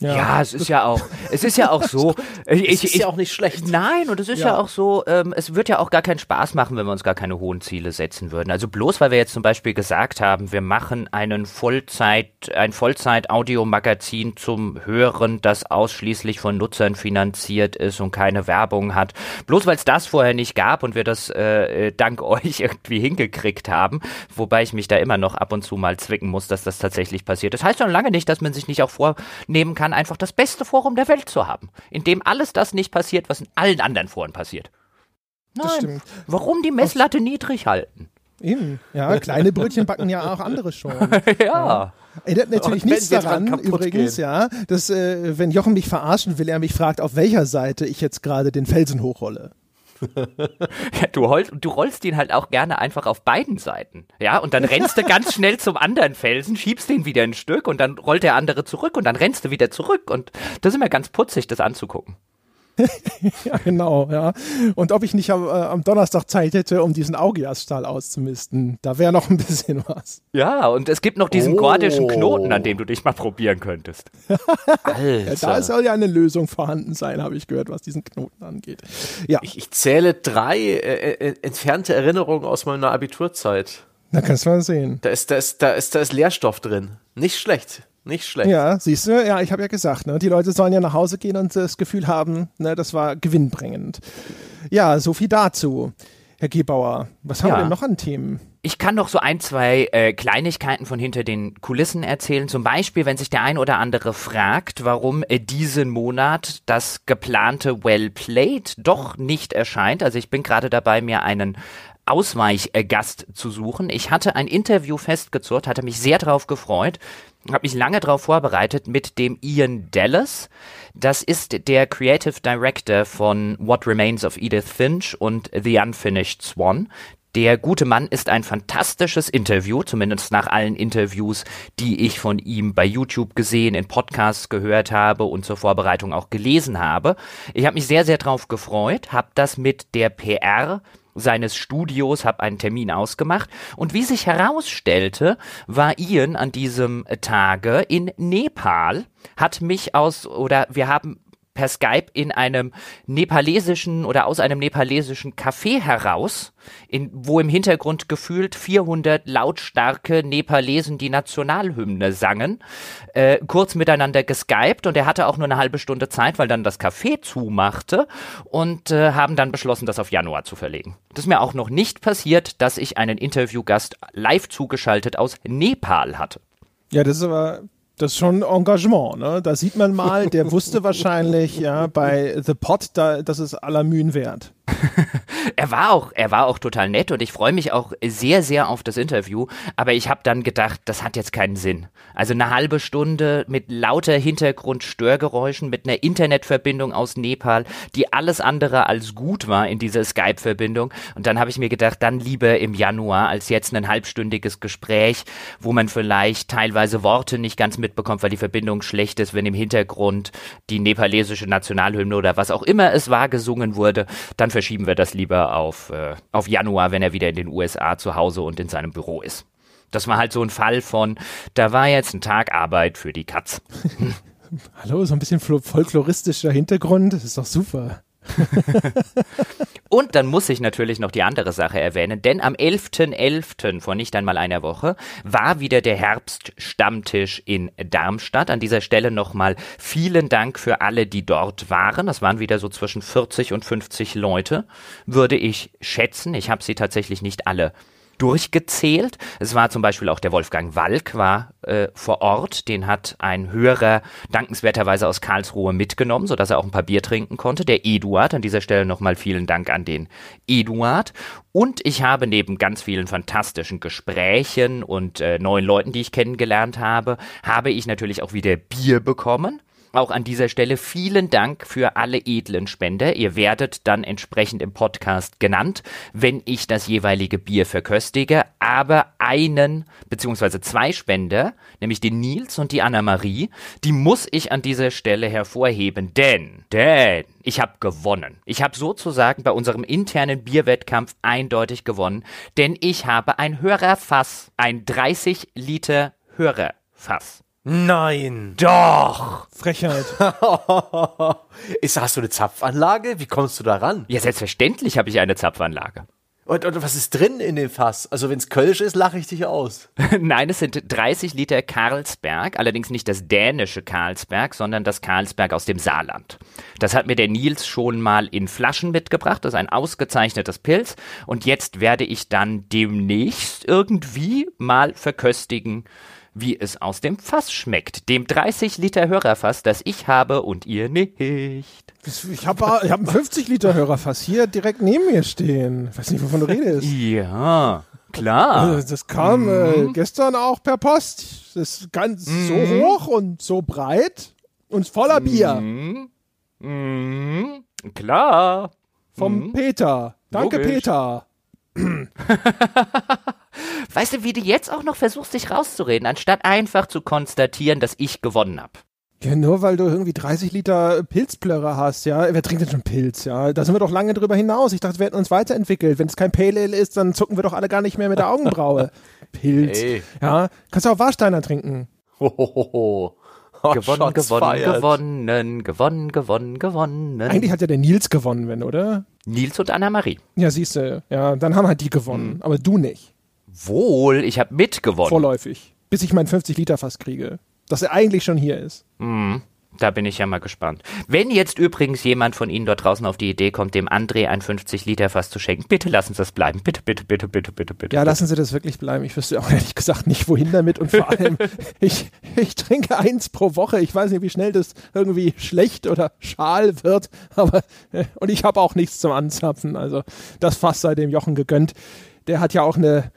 Speaker 2: Ja. ja. es ist ja auch, es ist ja auch *laughs* so.
Speaker 3: Ich, es ist ich, ja auch nicht schlecht.
Speaker 2: Nein, und es ist ja, ja auch so, ähm, es wird ja auch gar keinen Spaß machen, wenn wir uns gar keine hohen Ziele setzen würden. Also bloß, weil wir jetzt zum Beispiel gesagt haben, wir machen einen Vollzeit, ein Vollzeit-Audiomagazin zum Hören, das ausschließlich von Nutzern finanziert ist und keine Werbung hat. Bloß weil es das vorher nicht gab und wir das äh, dank *laughs* euch irgendwie hingekriegt haben, wobei ich mich da immer noch ab und zu mal zwicken muss, dass das tatsächlich passiert. Das heißt noch lange nicht, dass man sich nicht auch vornehmen kann, kann, einfach das beste Forum der Welt zu haben, in dem alles das nicht passiert, was in allen anderen Foren passiert. Nein, warum die Messlatte Aus niedrig halten?
Speaker 1: Eben, ja, kleine Brötchen backen ja auch andere schon. *laughs*
Speaker 2: ja. ja.
Speaker 1: Erinnert natürlich nichts daran, übrigens, gehen. ja, dass, äh, wenn Jochen mich verarschen will, er mich fragt, auf welcher Seite ich jetzt gerade den Felsen hochrolle.
Speaker 2: Ja, *laughs* du, rollst, du rollst ihn halt auch gerne einfach auf beiden Seiten. Ja, und dann rennst du ganz *laughs* schnell zum anderen Felsen, schiebst den wieder ein Stück und dann rollt der andere zurück und dann rennst du wieder zurück. Und das ist immer ganz putzig, das anzugucken. *laughs*
Speaker 1: ja, genau, ja. Und ob ich nicht am, äh, am Donnerstag Zeit hätte, um diesen Augiasstall auszumisten. Da wäre noch ein bisschen was.
Speaker 2: Ja, und es gibt noch diesen oh. gordischen Knoten, an dem du dich mal probieren könntest. *laughs*
Speaker 1: ja, da soll ja eine Lösung vorhanden sein, habe ich gehört, was diesen Knoten angeht.
Speaker 3: Ja. Ich, ich zähle drei äh, äh, entfernte Erinnerungen aus meiner Abiturzeit.
Speaker 1: Da kannst du mal sehen.
Speaker 3: Da ist, da ist, da ist, da ist Leerstoff drin. Nicht schlecht. Nicht schlecht.
Speaker 1: Ja, siehst du, ja, ich habe ja gesagt, ne, die Leute sollen ja nach Hause gehen und das Gefühl haben, ne, das war gewinnbringend. Ja, so viel dazu. Herr Gebauer, was haben ja. wir denn noch an Themen?
Speaker 2: Ich kann noch so ein, zwei äh, Kleinigkeiten von hinter den Kulissen erzählen. Zum Beispiel, wenn sich der ein oder andere fragt, warum äh, diesen Monat das geplante Well Played doch nicht erscheint. Also ich bin gerade dabei, mir einen Ausweichgast zu suchen. Ich hatte ein Interview festgezurrt, hatte mich sehr darauf gefreut, habe mich lange darauf vorbereitet mit dem Ian Dallas. Das ist der Creative Director von What Remains of Edith Finch und The Unfinished Swan. Der gute Mann ist ein fantastisches Interview, zumindest nach allen Interviews, die ich von ihm bei YouTube gesehen, in Podcasts gehört habe und zur Vorbereitung auch gelesen habe. Ich habe mich sehr, sehr drauf gefreut, habe das mit der PR seines Studios, habe einen Termin ausgemacht. Und wie sich herausstellte, war Ian an diesem Tage in Nepal, hat mich aus oder wir haben per Skype in einem nepalesischen oder aus einem nepalesischen Café heraus, in, wo im Hintergrund gefühlt 400 lautstarke Nepalesen die Nationalhymne sangen, äh, kurz miteinander geskypt und er hatte auch nur eine halbe Stunde Zeit, weil dann das Café zumachte und äh, haben dann beschlossen, das auf Januar zu verlegen. Das ist mir auch noch nicht passiert, dass ich einen Interviewgast live zugeschaltet aus Nepal hatte.
Speaker 1: Ja, das ist aber das ist schon Engagement, ne? Da sieht man mal, der wusste wahrscheinlich, ja, bei The Pot, da, das ist aller Mühen wert. *laughs*
Speaker 2: er war auch, er war auch total nett und ich freue mich auch sehr, sehr auf das Interview. Aber ich habe dann gedacht, das hat jetzt keinen Sinn. Also eine halbe Stunde mit lauter Hintergrundstörgeräuschen, mit einer Internetverbindung aus Nepal, die alles andere als gut war in dieser Skype-Verbindung. Und dann habe ich mir gedacht, dann lieber im Januar als jetzt ein halbstündiges Gespräch, wo man vielleicht teilweise Worte nicht ganz mitbekommt, weil die Verbindung schlecht ist, wenn im Hintergrund die nepalesische Nationalhymne oder was auch immer es war gesungen wurde. Dann verschieben wir das lieber auf, äh, auf Januar, wenn er wieder in den USA zu Hause und in seinem Büro ist. Das war halt so ein Fall von, da war jetzt ein Tag Arbeit für die Katz. *laughs*
Speaker 1: Hallo, so ein bisschen folkloristischer Hintergrund, das ist doch super. *laughs*
Speaker 2: und dann muss ich natürlich noch die andere Sache erwähnen, denn am 11.11. .11. vor nicht einmal einer Woche war wieder der Herbststammtisch in Darmstadt. An dieser Stelle nochmal vielen Dank für alle, die dort waren. Das waren wieder so zwischen 40 und 50 Leute, würde ich schätzen. Ich habe sie tatsächlich nicht alle durchgezählt. Es war zum Beispiel auch der Wolfgang Walk war äh, vor Ort, den hat ein Hörer dankenswerterweise aus Karlsruhe mitgenommen, sodass er auch ein paar Bier trinken konnte. Der Eduard, an dieser Stelle nochmal vielen Dank an den Eduard. Und ich habe neben ganz vielen fantastischen Gesprächen und äh, neuen Leuten, die ich kennengelernt habe, habe ich natürlich auch wieder Bier bekommen. Auch an dieser Stelle vielen Dank für alle edlen Spender. Ihr werdet dann entsprechend im Podcast genannt, wenn ich das jeweilige Bier verköstige. Aber einen beziehungsweise zwei Spender, nämlich den Nils und die Anna-Marie, die muss ich an dieser Stelle hervorheben, denn, denn ich habe gewonnen. Ich habe sozusagen bei unserem internen Bierwettkampf eindeutig gewonnen, denn ich habe ein Hörerfass, ein 30 Liter Hörerfass.
Speaker 3: Nein.
Speaker 2: Doch.
Speaker 1: Frechheit. *laughs*
Speaker 3: Ist, hast du eine Zapfanlage? Wie kommst du da ran?
Speaker 2: Ja, selbstverständlich habe ich eine Zapfanlage.
Speaker 3: Und, und, was ist drin in dem Fass? Also wenn es Kölsch ist, lache ich dich aus. *laughs*
Speaker 2: Nein, es sind 30 Liter Karlsberg, allerdings nicht das dänische Karlsberg, sondern das Karlsberg aus dem Saarland. Das hat mir der Nils schon mal in Flaschen mitgebracht. Das ist ein ausgezeichnetes Pilz. Und jetzt werde ich dann demnächst irgendwie mal verköstigen, wie es aus dem Fass schmeckt, dem 30 Liter Hörerfass, das ich habe und ihr nicht.
Speaker 1: Ich habe ich hab ein 50 Liter Hörerfass hier direkt neben mir stehen. Ich weiß nicht, wovon du redest.
Speaker 2: Ja, klar.
Speaker 1: Also, Das kam äh, gestern auch per Post. Das ist ganz so hoch und so breit und voller Bier
Speaker 2: Mhm. Mhm. Klar.
Speaker 1: vom Peter. Danke,
Speaker 2: Logisch.
Speaker 1: Peter. *laughs*
Speaker 2: Weißt du, wie du jetzt auch noch versuchst, dich rauszureden, anstatt einfach zu konstatieren, dass ich gewonnen habe?
Speaker 1: Ja, nur weil du irgendwie 30 Liter Pilzplörrer hast, ja. Wer trinkt denn schon Pilz, ja? Da sind wir doch lange drüber hinaus. Ich dachte, wir hätten uns weiterentwickelt. Wenn es kein Pale Ale ist, dann zucken wir doch alle gar nicht mehr mit der Augenbraue. *laughs* Pilz.
Speaker 3: Ey.
Speaker 1: Ja. Kannst du auch Warsteiner trinken.
Speaker 3: Hohoho. Oh,
Speaker 2: Gewonnen,
Speaker 3: Shots
Speaker 2: gewonnen,
Speaker 3: fired.
Speaker 2: gewonnen, gewonnen, gewonnen, gewonnen.
Speaker 1: Eigentlich hat ja der Nils gewonnen, wenn, oder?
Speaker 2: Nils und Anna-Marie.
Speaker 1: Ja, siehst du. Ja, dann haben halt die gewonnen. Aber du nicht.
Speaker 2: Wohl, ich habe mitgewonnen.
Speaker 1: Vorläufig. Bis ich mein 50 Liter Fass kriege. Dass er eigentlich schon hier ist.
Speaker 2: Mhm. Da bin ich ja mal gespannt. Wenn jetzt übrigens jemand von Ihnen dort draußen auf die Idee kommt, dem André ein 50 Liter Fass zu schenken, bitte lassen Sie es bleiben. Bitte, bitte, bitte, bitte, bitte, bitte.
Speaker 1: Ja, lassen Sie das wirklich bleiben. Ich wüsste auch ehrlich gesagt nicht, wohin damit. Und vor allem, *laughs* ich, ich trinke eins pro Woche. Ich weiß nicht, wie schnell das irgendwie schlecht oder schal wird. Aber, äh, und ich habe auch nichts zum Anzapfen. Also, das Fass sei dem Jochen gegönnt. Der hat ja auch eine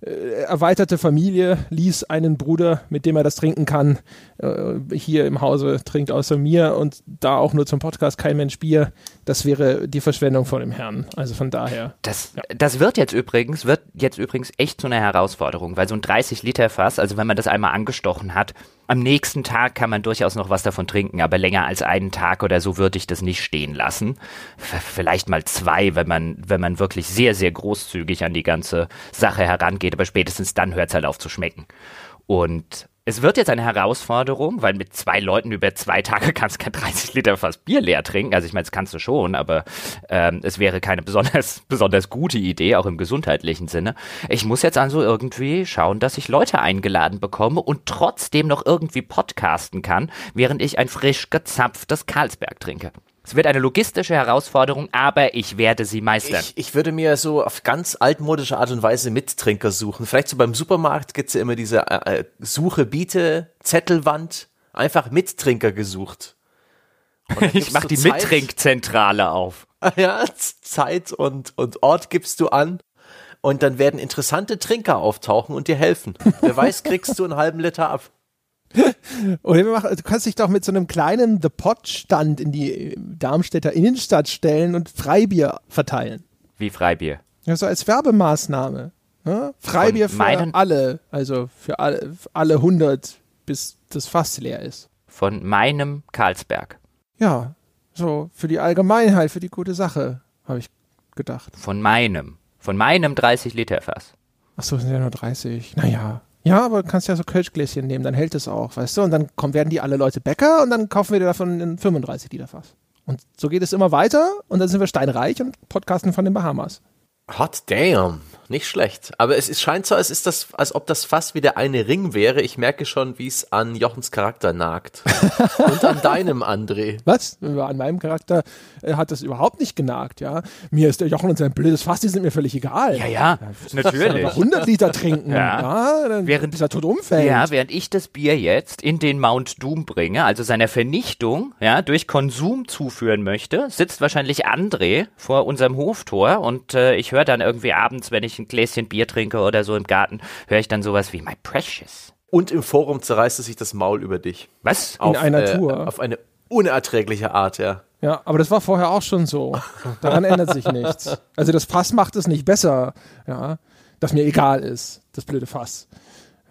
Speaker 1: erweiterte Familie, ließ einen Bruder, mit dem er das trinken kann, äh, hier im Hause trinkt außer mir und da auch nur zum Podcast kein Mensch Bier. Das wäre die Verschwendung vor dem Herrn. Also von daher.
Speaker 2: Das, das wird jetzt übrigens, wird jetzt übrigens echt zu einer Herausforderung, weil so ein 30 Liter Fass, also wenn man das einmal angestochen hat, am nächsten Tag kann man durchaus noch was davon trinken, aber länger als einen Tag oder so würde ich das nicht stehen lassen. Vielleicht mal zwei, wenn man, wenn man wirklich sehr, sehr großzügig an die ganze Sache herangeht, aber spätestens dann hört es halt auf zu schmecken. Und es wird jetzt eine Herausforderung, weil mit zwei Leuten über zwei Tage kannst du kein 30 Liter Fass Bier leer trinken. Also ich meine, das kannst du schon, aber ähm, es wäre keine besonders, *laughs* besonders gute Idee, auch im gesundheitlichen Sinne. Ich muss jetzt also irgendwie schauen, dass ich Leute eingeladen bekomme und trotzdem noch irgendwie podcasten kann, während ich ein frisch gezapftes Carlsberg trinke. Es wird eine logistische Herausforderung, aber ich werde sie meistern.
Speaker 3: Ich, ich würde mir so auf ganz altmodische Art und Weise Mittrinker suchen. Vielleicht so beim Supermarkt gibt's ja immer diese äh, äh, Suche, Biete, Zettelwand. Einfach Mittrinker gesucht. *laughs*
Speaker 2: Ich mache
Speaker 3: du
Speaker 2: die
Speaker 3: Zeit-
Speaker 2: Mittrinkzentrale auf. *laughs*
Speaker 3: Ja, Zeit und, und Ort gibst du an. Und dann werden interessante Trinker auftauchen und dir helfen. *laughs* Wer weiß, kriegst du einen halben Liter ab. *laughs*
Speaker 1: Oder wir machen, du kannst dich doch mit so einem kleinen The Pot Stand in die äh, Darmstädter Innenstadt stellen und Freibier verteilen.
Speaker 2: Wie Freibier.
Speaker 1: Ja, so als Werbemaßnahme. Ne? Freibier für alle, also für alle, für alle 100, bis das Fass leer ist.
Speaker 2: Von meinem Karlsberg.
Speaker 1: Ja, so für die Allgemeinheit, für die gute Sache, habe ich gedacht.
Speaker 2: Von meinem. Von meinem 30 Liter Fass.
Speaker 1: Ach so, sind ja nur 30. Naja. Ja, aber du kannst ja so Kölschgläschen nehmen, dann hält es auch, weißt du? Und dann kommen, werden die alle Leute Bäcker und dann kaufen wir dir davon ein 35 Liter Fass. Und so geht es immer weiter und dann sind wir steinreich und podcasten von den Bahamas.
Speaker 3: Hot damn. Nicht schlecht. Aber es ist, scheint so, als, ist das, als ob das fast wie der eine Ring wäre. Ich merke schon, wie es an Jochens Charakter nagt. *laughs* Und an deinem, André.
Speaker 1: Was? An meinem Charakter äh, hat das überhaupt nicht genagt, ja. Mir ist der Jochen und sein blödes Fass, die sind mir völlig egal.
Speaker 2: Ja, ja,
Speaker 1: er
Speaker 2: natürlich.
Speaker 1: doch 100 Liter trinken, *laughs*
Speaker 2: Ja.
Speaker 1: ja, dann
Speaker 2: Während-
Speaker 1: bis er tot umfällt.
Speaker 2: Ja, während ich das Bier jetzt in den Mount Doom bringe, also seiner Vernichtung, ja, durch Konsum zuführen möchte, sitzt wahrscheinlich André vor unserem Hoftor und äh, ich höre dann irgendwie abends, wenn ich ein Gläschen Bier trinke oder so im Garten, höre ich dann sowas wie My Precious.
Speaker 3: Und im Forum zerreißt es sich das Maul über dich.
Speaker 2: Was?
Speaker 1: In einer Tour.
Speaker 3: Auf eine unerträgliche Art, ja.
Speaker 1: Ja, aber das war vorher auch schon so. Daran ändert sich nichts. Also das Fass macht es nicht besser, ja, dass mir egal ist, das blöde Fass.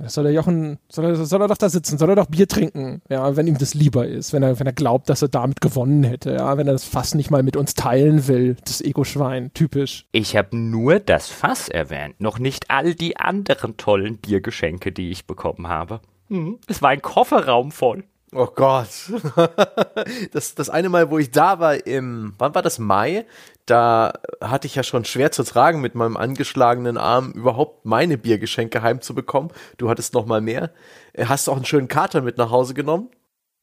Speaker 1: Soll der Jochen, soll er, soll er doch da sitzen, soll er doch Bier trinken, ja, wenn ihm das lieber ist, wenn er, wenn er glaubt, dass er damit gewonnen hätte, ja, wenn er das Fass nicht mal mit uns teilen will, das Ego-Schwein, typisch.
Speaker 2: Ich habe nur das Fass erwähnt, noch nicht all die anderen tollen Biergeschenke, die ich bekommen habe. Hm, es war ein Kofferraum voll.
Speaker 3: Oh Gott. *laughs* Das, das eine Mal, wo ich da war, im, wann war das, Mai? Da hatte ich ja schon schwer zu tragen, mit meinem angeschlagenen Arm überhaupt meine Biergeschenke heimzubekommen. Du hattest noch mal mehr. Äh, Hast du auch einen schönen Kater mit nach Hause genommen?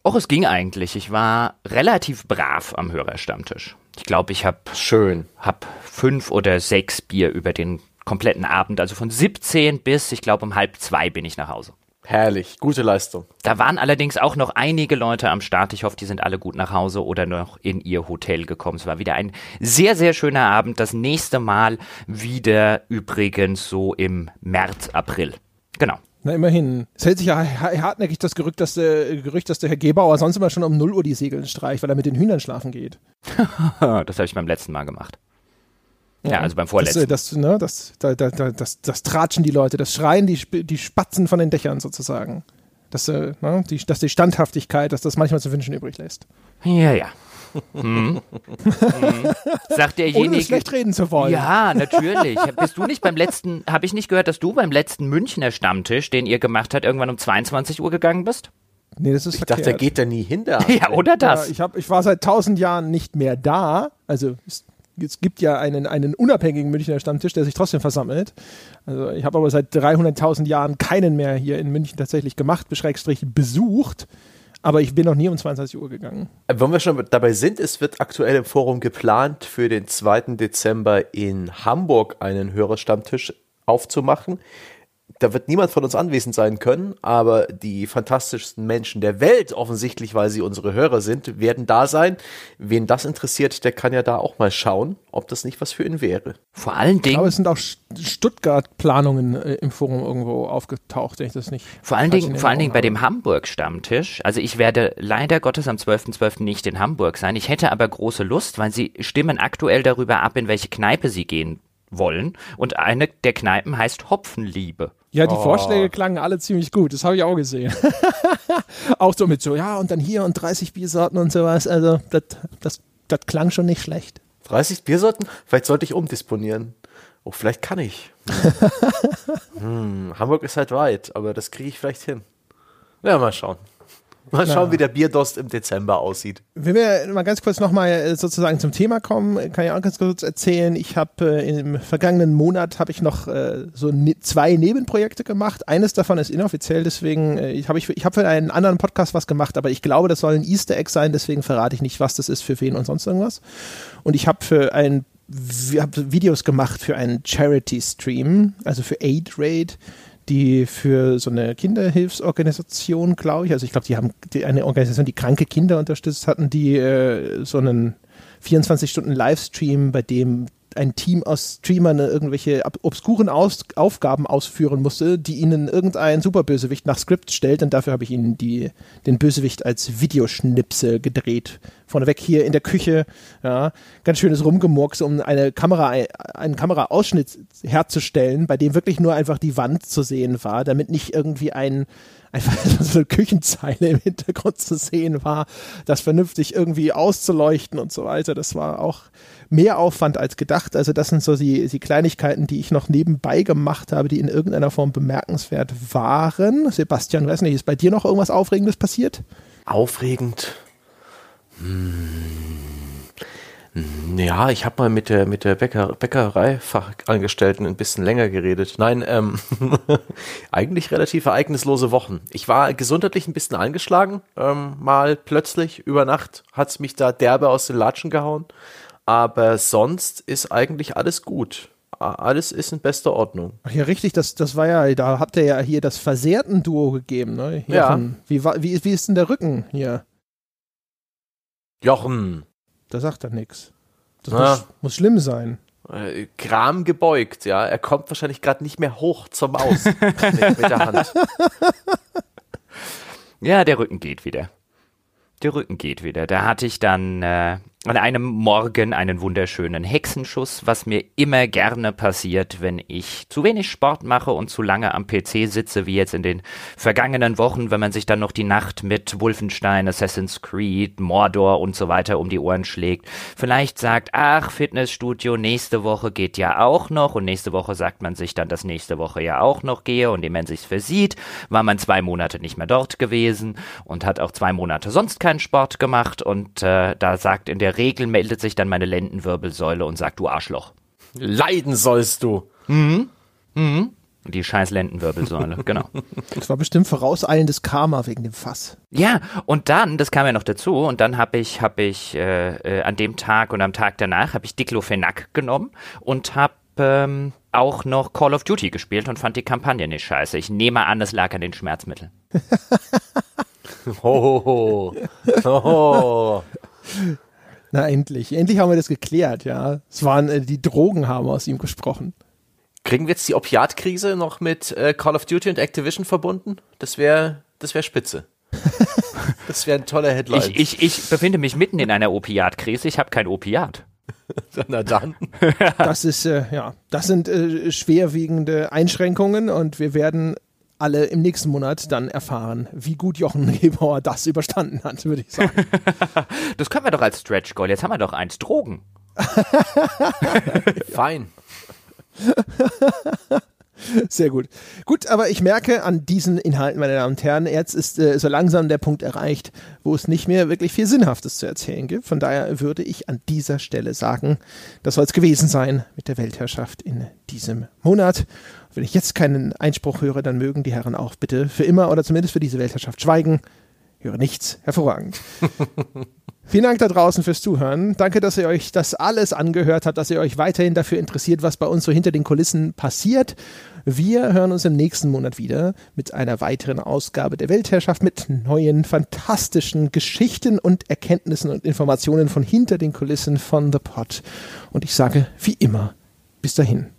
Speaker 2: Och, es ging eigentlich. Ich war relativ brav am Hörerstammtisch. Ich glaube, ich habe
Speaker 3: Schön.
Speaker 2: hab fünf oder sechs Bier über den kompletten Abend, also von 17 bis, ich glaube, um halb zwei bin ich nach Hause.
Speaker 3: Herrlich, gute Leistung.
Speaker 2: Da waren allerdings auch noch einige Leute am Start. Ich hoffe, die sind alle gut nach Hause oder noch in ihr Hotel gekommen. Es war wieder ein sehr, sehr schöner Abend. Das nächste Mal wieder übrigens so im März, April. Genau.
Speaker 1: Na, immerhin. Es hält sich ja hartnäckig das Gerücht, dass der, Gerücht, dass der Herr Gebauer sonst immer schon um 0 Uhr die Segeln streicht, weil er mit den Hühnern schlafen geht. *laughs*
Speaker 2: das habe ich beim letzten Mal gemacht. Ja, also beim vorletzten.
Speaker 1: Das, das, ne, das, da, da, das, das tratschen die Leute, das schreien die, die Spatzen von den Dächern sozusagen. Dass, äh, ne, die, dass die Standhaftigkeit, dass das manchmal zu wünschen übrig lässt.
Speaker 2: Ja, ja. Hm. *laughs* hm. Sagt derjenige.
Speaker 1: Ohne schlecht reden zu wollen.
Speaker 2: Ja, natürlich. Bist du nicht beim letzten, habe ich nicht gehört, dass du beim letzten Münchner Stammtisch, den ihr gemacht habt, irgendwann um 22 Uhr gegangen bist?
Speaker 1: Nee, das ist
Speaker 3: Ich
Speaker 1: verkehrt.
Speaker 3: dachte, er geht da nie hin da. *laughs*
Speaker 2: Ja, oder das?
Speaker 1: Ja, ich, hab, ich war seit tausend Jahren nicht mehr da. Also es, es gibt ja einen, einen unabhängigen Münchner Stammtisch, der sich trotzdem versammelt. Also ich habe aber seit 300.000 Jahren keinen mehr hier in München tatsächlich gemacht, beschrägstrich besucht. Aber ich bin noch nie um 22 Uhr gegangen.
Speaker 3: Wenn wir schon dabei sind, es wird aktuell im Forum geplant, für den 2. Dezember in Hamburg einen Hörerstammtisch aufzumachen. Da wird niemand von uns anwesend sein können, aber die fantastischsten Menschen der Welt, offensichtlich, weil sie unsere Hörer sind, werden da sein. Wen das interessiert, der kann ja da auch mal schauen, ob das nicht was für ihn wäre.
Speaker 2: Vor allen
Speaker 1: Ich glaube,
Speaker 2: Dingen,
Speaker 1: es sind auch Stuttgart-Planungen äh, im Forum irgendwo aufgetaucht, wenn ich das nicht.
Speaker 2: vor allen Dingen, vor allen Dingen bei dem Hamburg-Stammtisch. Also ich werde leider Gottes am 12.12. nicht in Hamburg sein. Ich hätte aber große Lust, weil sie stimmen aktuell darüber ab, in welche Kneipe sie gehen wollen. Und eine der Kneipen heißt Hopfenliebe.
Speaker 1: Ja, die
Speaker 3: Oh.
Speaker 1: Vorschläge klangen alle ziemlich gut. Das habe ich auch gesehen. *laughs* auch so mit so, ja, und dann hier und 30 Biersorten und sowas. Also, das, das, das klang schon nicht schlecht.
Speaker 3: 30 Biersorten? Vielleicht sollte ich umdisponieren. Oh, vielleicht kann ich. *laughs* hm, Hamburg ist halt weit, aber das kriege ich vielleicht hin. Ja, mal schauen. Mal schauen,
Speaker 1: Ja.
Speaker 3: wie der Bierdurst im Dezember aussieht.
Speaker 1: Wenn wir mal ganz kurz nochmal sozusagen zum Thema kommen, kann ich auch ganz kurz erzählen. Ich habe äh, im vergangenen Monat habe ich noch äh, so ne zwei Nebenprojekte gemacht. Eines davon ist inoffiziell, deswegen äh, ich habe ich, ich hab für einen anderen Podcast was gemacht, aber ich glaube, das soll ein Easter Egg sein, deswegen verrate ich nicht, was das ist, für wen und sonst irgendwas. Und ich habe für ein haben Videos gemacht für einen Charity-Stream, also für Aid Raid, die für so eine Kinderhilfsorganisation, glaube ich, also ich glaube, die haben die, eine Organisation, die kranke Kinder unterstützt hatten, die äh, so einen 24-Stunden-Livestream, bei dem ein Team aus Streamern irgendwelche ab- obskuren aus Aufgaben ausführen musste, die ihnen irgendein Superbösewicht nach Skript stellt. Und dafür habe ich ihnen die, den Bösewicht als Videoschnipsel gedreht. Vorneweg hier in der Küche, ja, ganz schönes Rumgemurks, um eine Kamera, einen Kameraausschnitt herzustellen, bei dem wirklich nur einfach die Wand zu sehen war, damit nicht irgendwie ein *laughs* einfach so eine Küchenzeile im Hintergrund zu sehen war, das vernünftig irgendwie auszuleuchten und so weiter. Das war auch mehr Aufwand als gedacht. Also das sind so die, die Kleinigkeiten, die ich noch nebenbei gemacht habe, die in irgendeiner Form bemerkenswert waren. Sebastian, weiß nicht, ist bei dir noch irgendwas Aufregendes passiert?
Speaker 3: Aufregend. Hm. Ja, ich habe mal mit der, mit der Bäcker, Bäckereifachangestellten ein bisschen länger geredet. Nein, ähm, *laughs* eigentlich relativ ereignislose Wochen. Ich war gesundheitlich ein bisschen angeschlagen. Ähm, mal plötzlich über Nacht hat's mich da derbe aus den Latschen gehauen. Aber sonst ist eigentlich alles gut. Alles ist in bester Ordnung.
Speaker 1: Ach ja, richtig, das, das war ja, da habt ihr ja hier das Versehrten-Duo gegeben, ne? Hier
Speaker 3: Ja.
Speaker 1: Wie, wie, wie ist denn der Rücken hier?
Speaker 3: Jochen,
Speaker 1: Da sagt er nix. Das muss, muss schlimm sein.
Speaker 3: äh, Kram gebeugt, ja. Er kommt wahrscheinlich gerade nicht mehr hoch zur Maus *laughs* mit, mit der Hand. *laughs*
Speaker 2: Ja, der Rücken geht wieder. Der Rücken geht wieder. Da hatte ich dann äh, an einem Morgen einen wunderschönen Hexenschuss, was mir immer gerne passiert, wenn ich zu wenig Sport mache und zu lange am PC sitze, wie jetzt in den vergangenen Wochen, wenn man sich dann noch die Nacht mit Wolfenstein, Assassin's Creed, Mordor und so weiter um die Ohren schlägt. Vielleicht sagt, ach, Fitnessstudio, nächste Woche geht ja auch noch und nächste Woche sagt man sich dann, dass nächste Woche ja auch noch gehe und indem man sich's versieht, war man zwei Monate nicht mehr dort gewesen und hat auch zwei Monate sonst keinen Sport gemacht und äh, da sagt in der Regel meldet sich dann meine Lendenwirbelsäule und sagt, du Arschloch.
Speaker 3: Leiden sollst du.
Speaker 2: Die scheiß Lendenwirbelsäule, *laughs* genau.
Speaker 1: Das war bestimmt vorauseilendes Karma wegen dem Fass.
Speaker 2: Ja, und dann, das kam ja noch dazu, und dann habe ich, habe ich äh, äh, an dem Tag und am Tag danach habe ich Diclofenac genommen und habe ähm, auch noch Call of Duty gespielt und fand die Kampagne nicht scheiße. Ich nehme an, es lag an den Schmerzmitteln. *laughs*
Speaker 3: Ho, ho, ho. *laughs*
Speaker 1: Na, endlich. Endlich haben wir das geklärt, ja. Es waren, äh, die Drogen haben aus ihm gesprochen.
Speaker 3: Kriegen wir jetzt die Opiatkrise noch mit äh, Call of Duty und Activision verbunden? Das wäre das wär spitze. *laughs* das wäre ein toller Headline.
Speaker 2: Ich, ich, ich befinde mich mitten in einer Opiatkrise. Ich habe kein Opiat. *laughs*
Speaker 3: Na dann.
Speaker 1: Das ist, äh, ja, das sind äh, schwerwiegende Einschränkungen und wir werden alle im nächsten Monat dann erfahren, wie gut Jochen *laughs* Gebauer das überstanden hat, würde ich sagen. *laughs*
Speaker 2: Das können wir doch als Stretch Goal. Jetzt haben wir doch eins. Drogen. *laughs*
Speaker 3: Fein. *laughs*
Speaker 1: Sehr gut. Gut, aber ich merke an diesen Inhalten, meine Damen und Herren, jetzt ist äh, so langsam der Punkt erreicht, wo es nicht mehr wirklich viel Sinnhaftes zu erzählen gibt. Von daher würde ich an dieser Stelle sagen, das soll es gewesen sein mit der Weltherrschaft in diesem Monat. Wenn ich jetzt keinen Einspruch höre, dann mögen die Herren auch bitte für immer oder zumindest für diese Weltherrschaft schweigen. Höre nichts. Hervorragend. *laughs* Vielen Dank da draußen fürs Zuhören. Danke, dass ihr euch das alles angehört habt, dass ihr euch weiterhin dafür interessiert, was bei uns so hinter den Kulissen passiert. Wir hören uns im nächsten Monat wieder mit einer weiteren Ausgabe der Weltherrschaft mit neuen fantastischen Geschichten und Erkenntnissen und Informationen von hinter den Kulissen von The Pod. Und ich sage wie immer, bis dahin.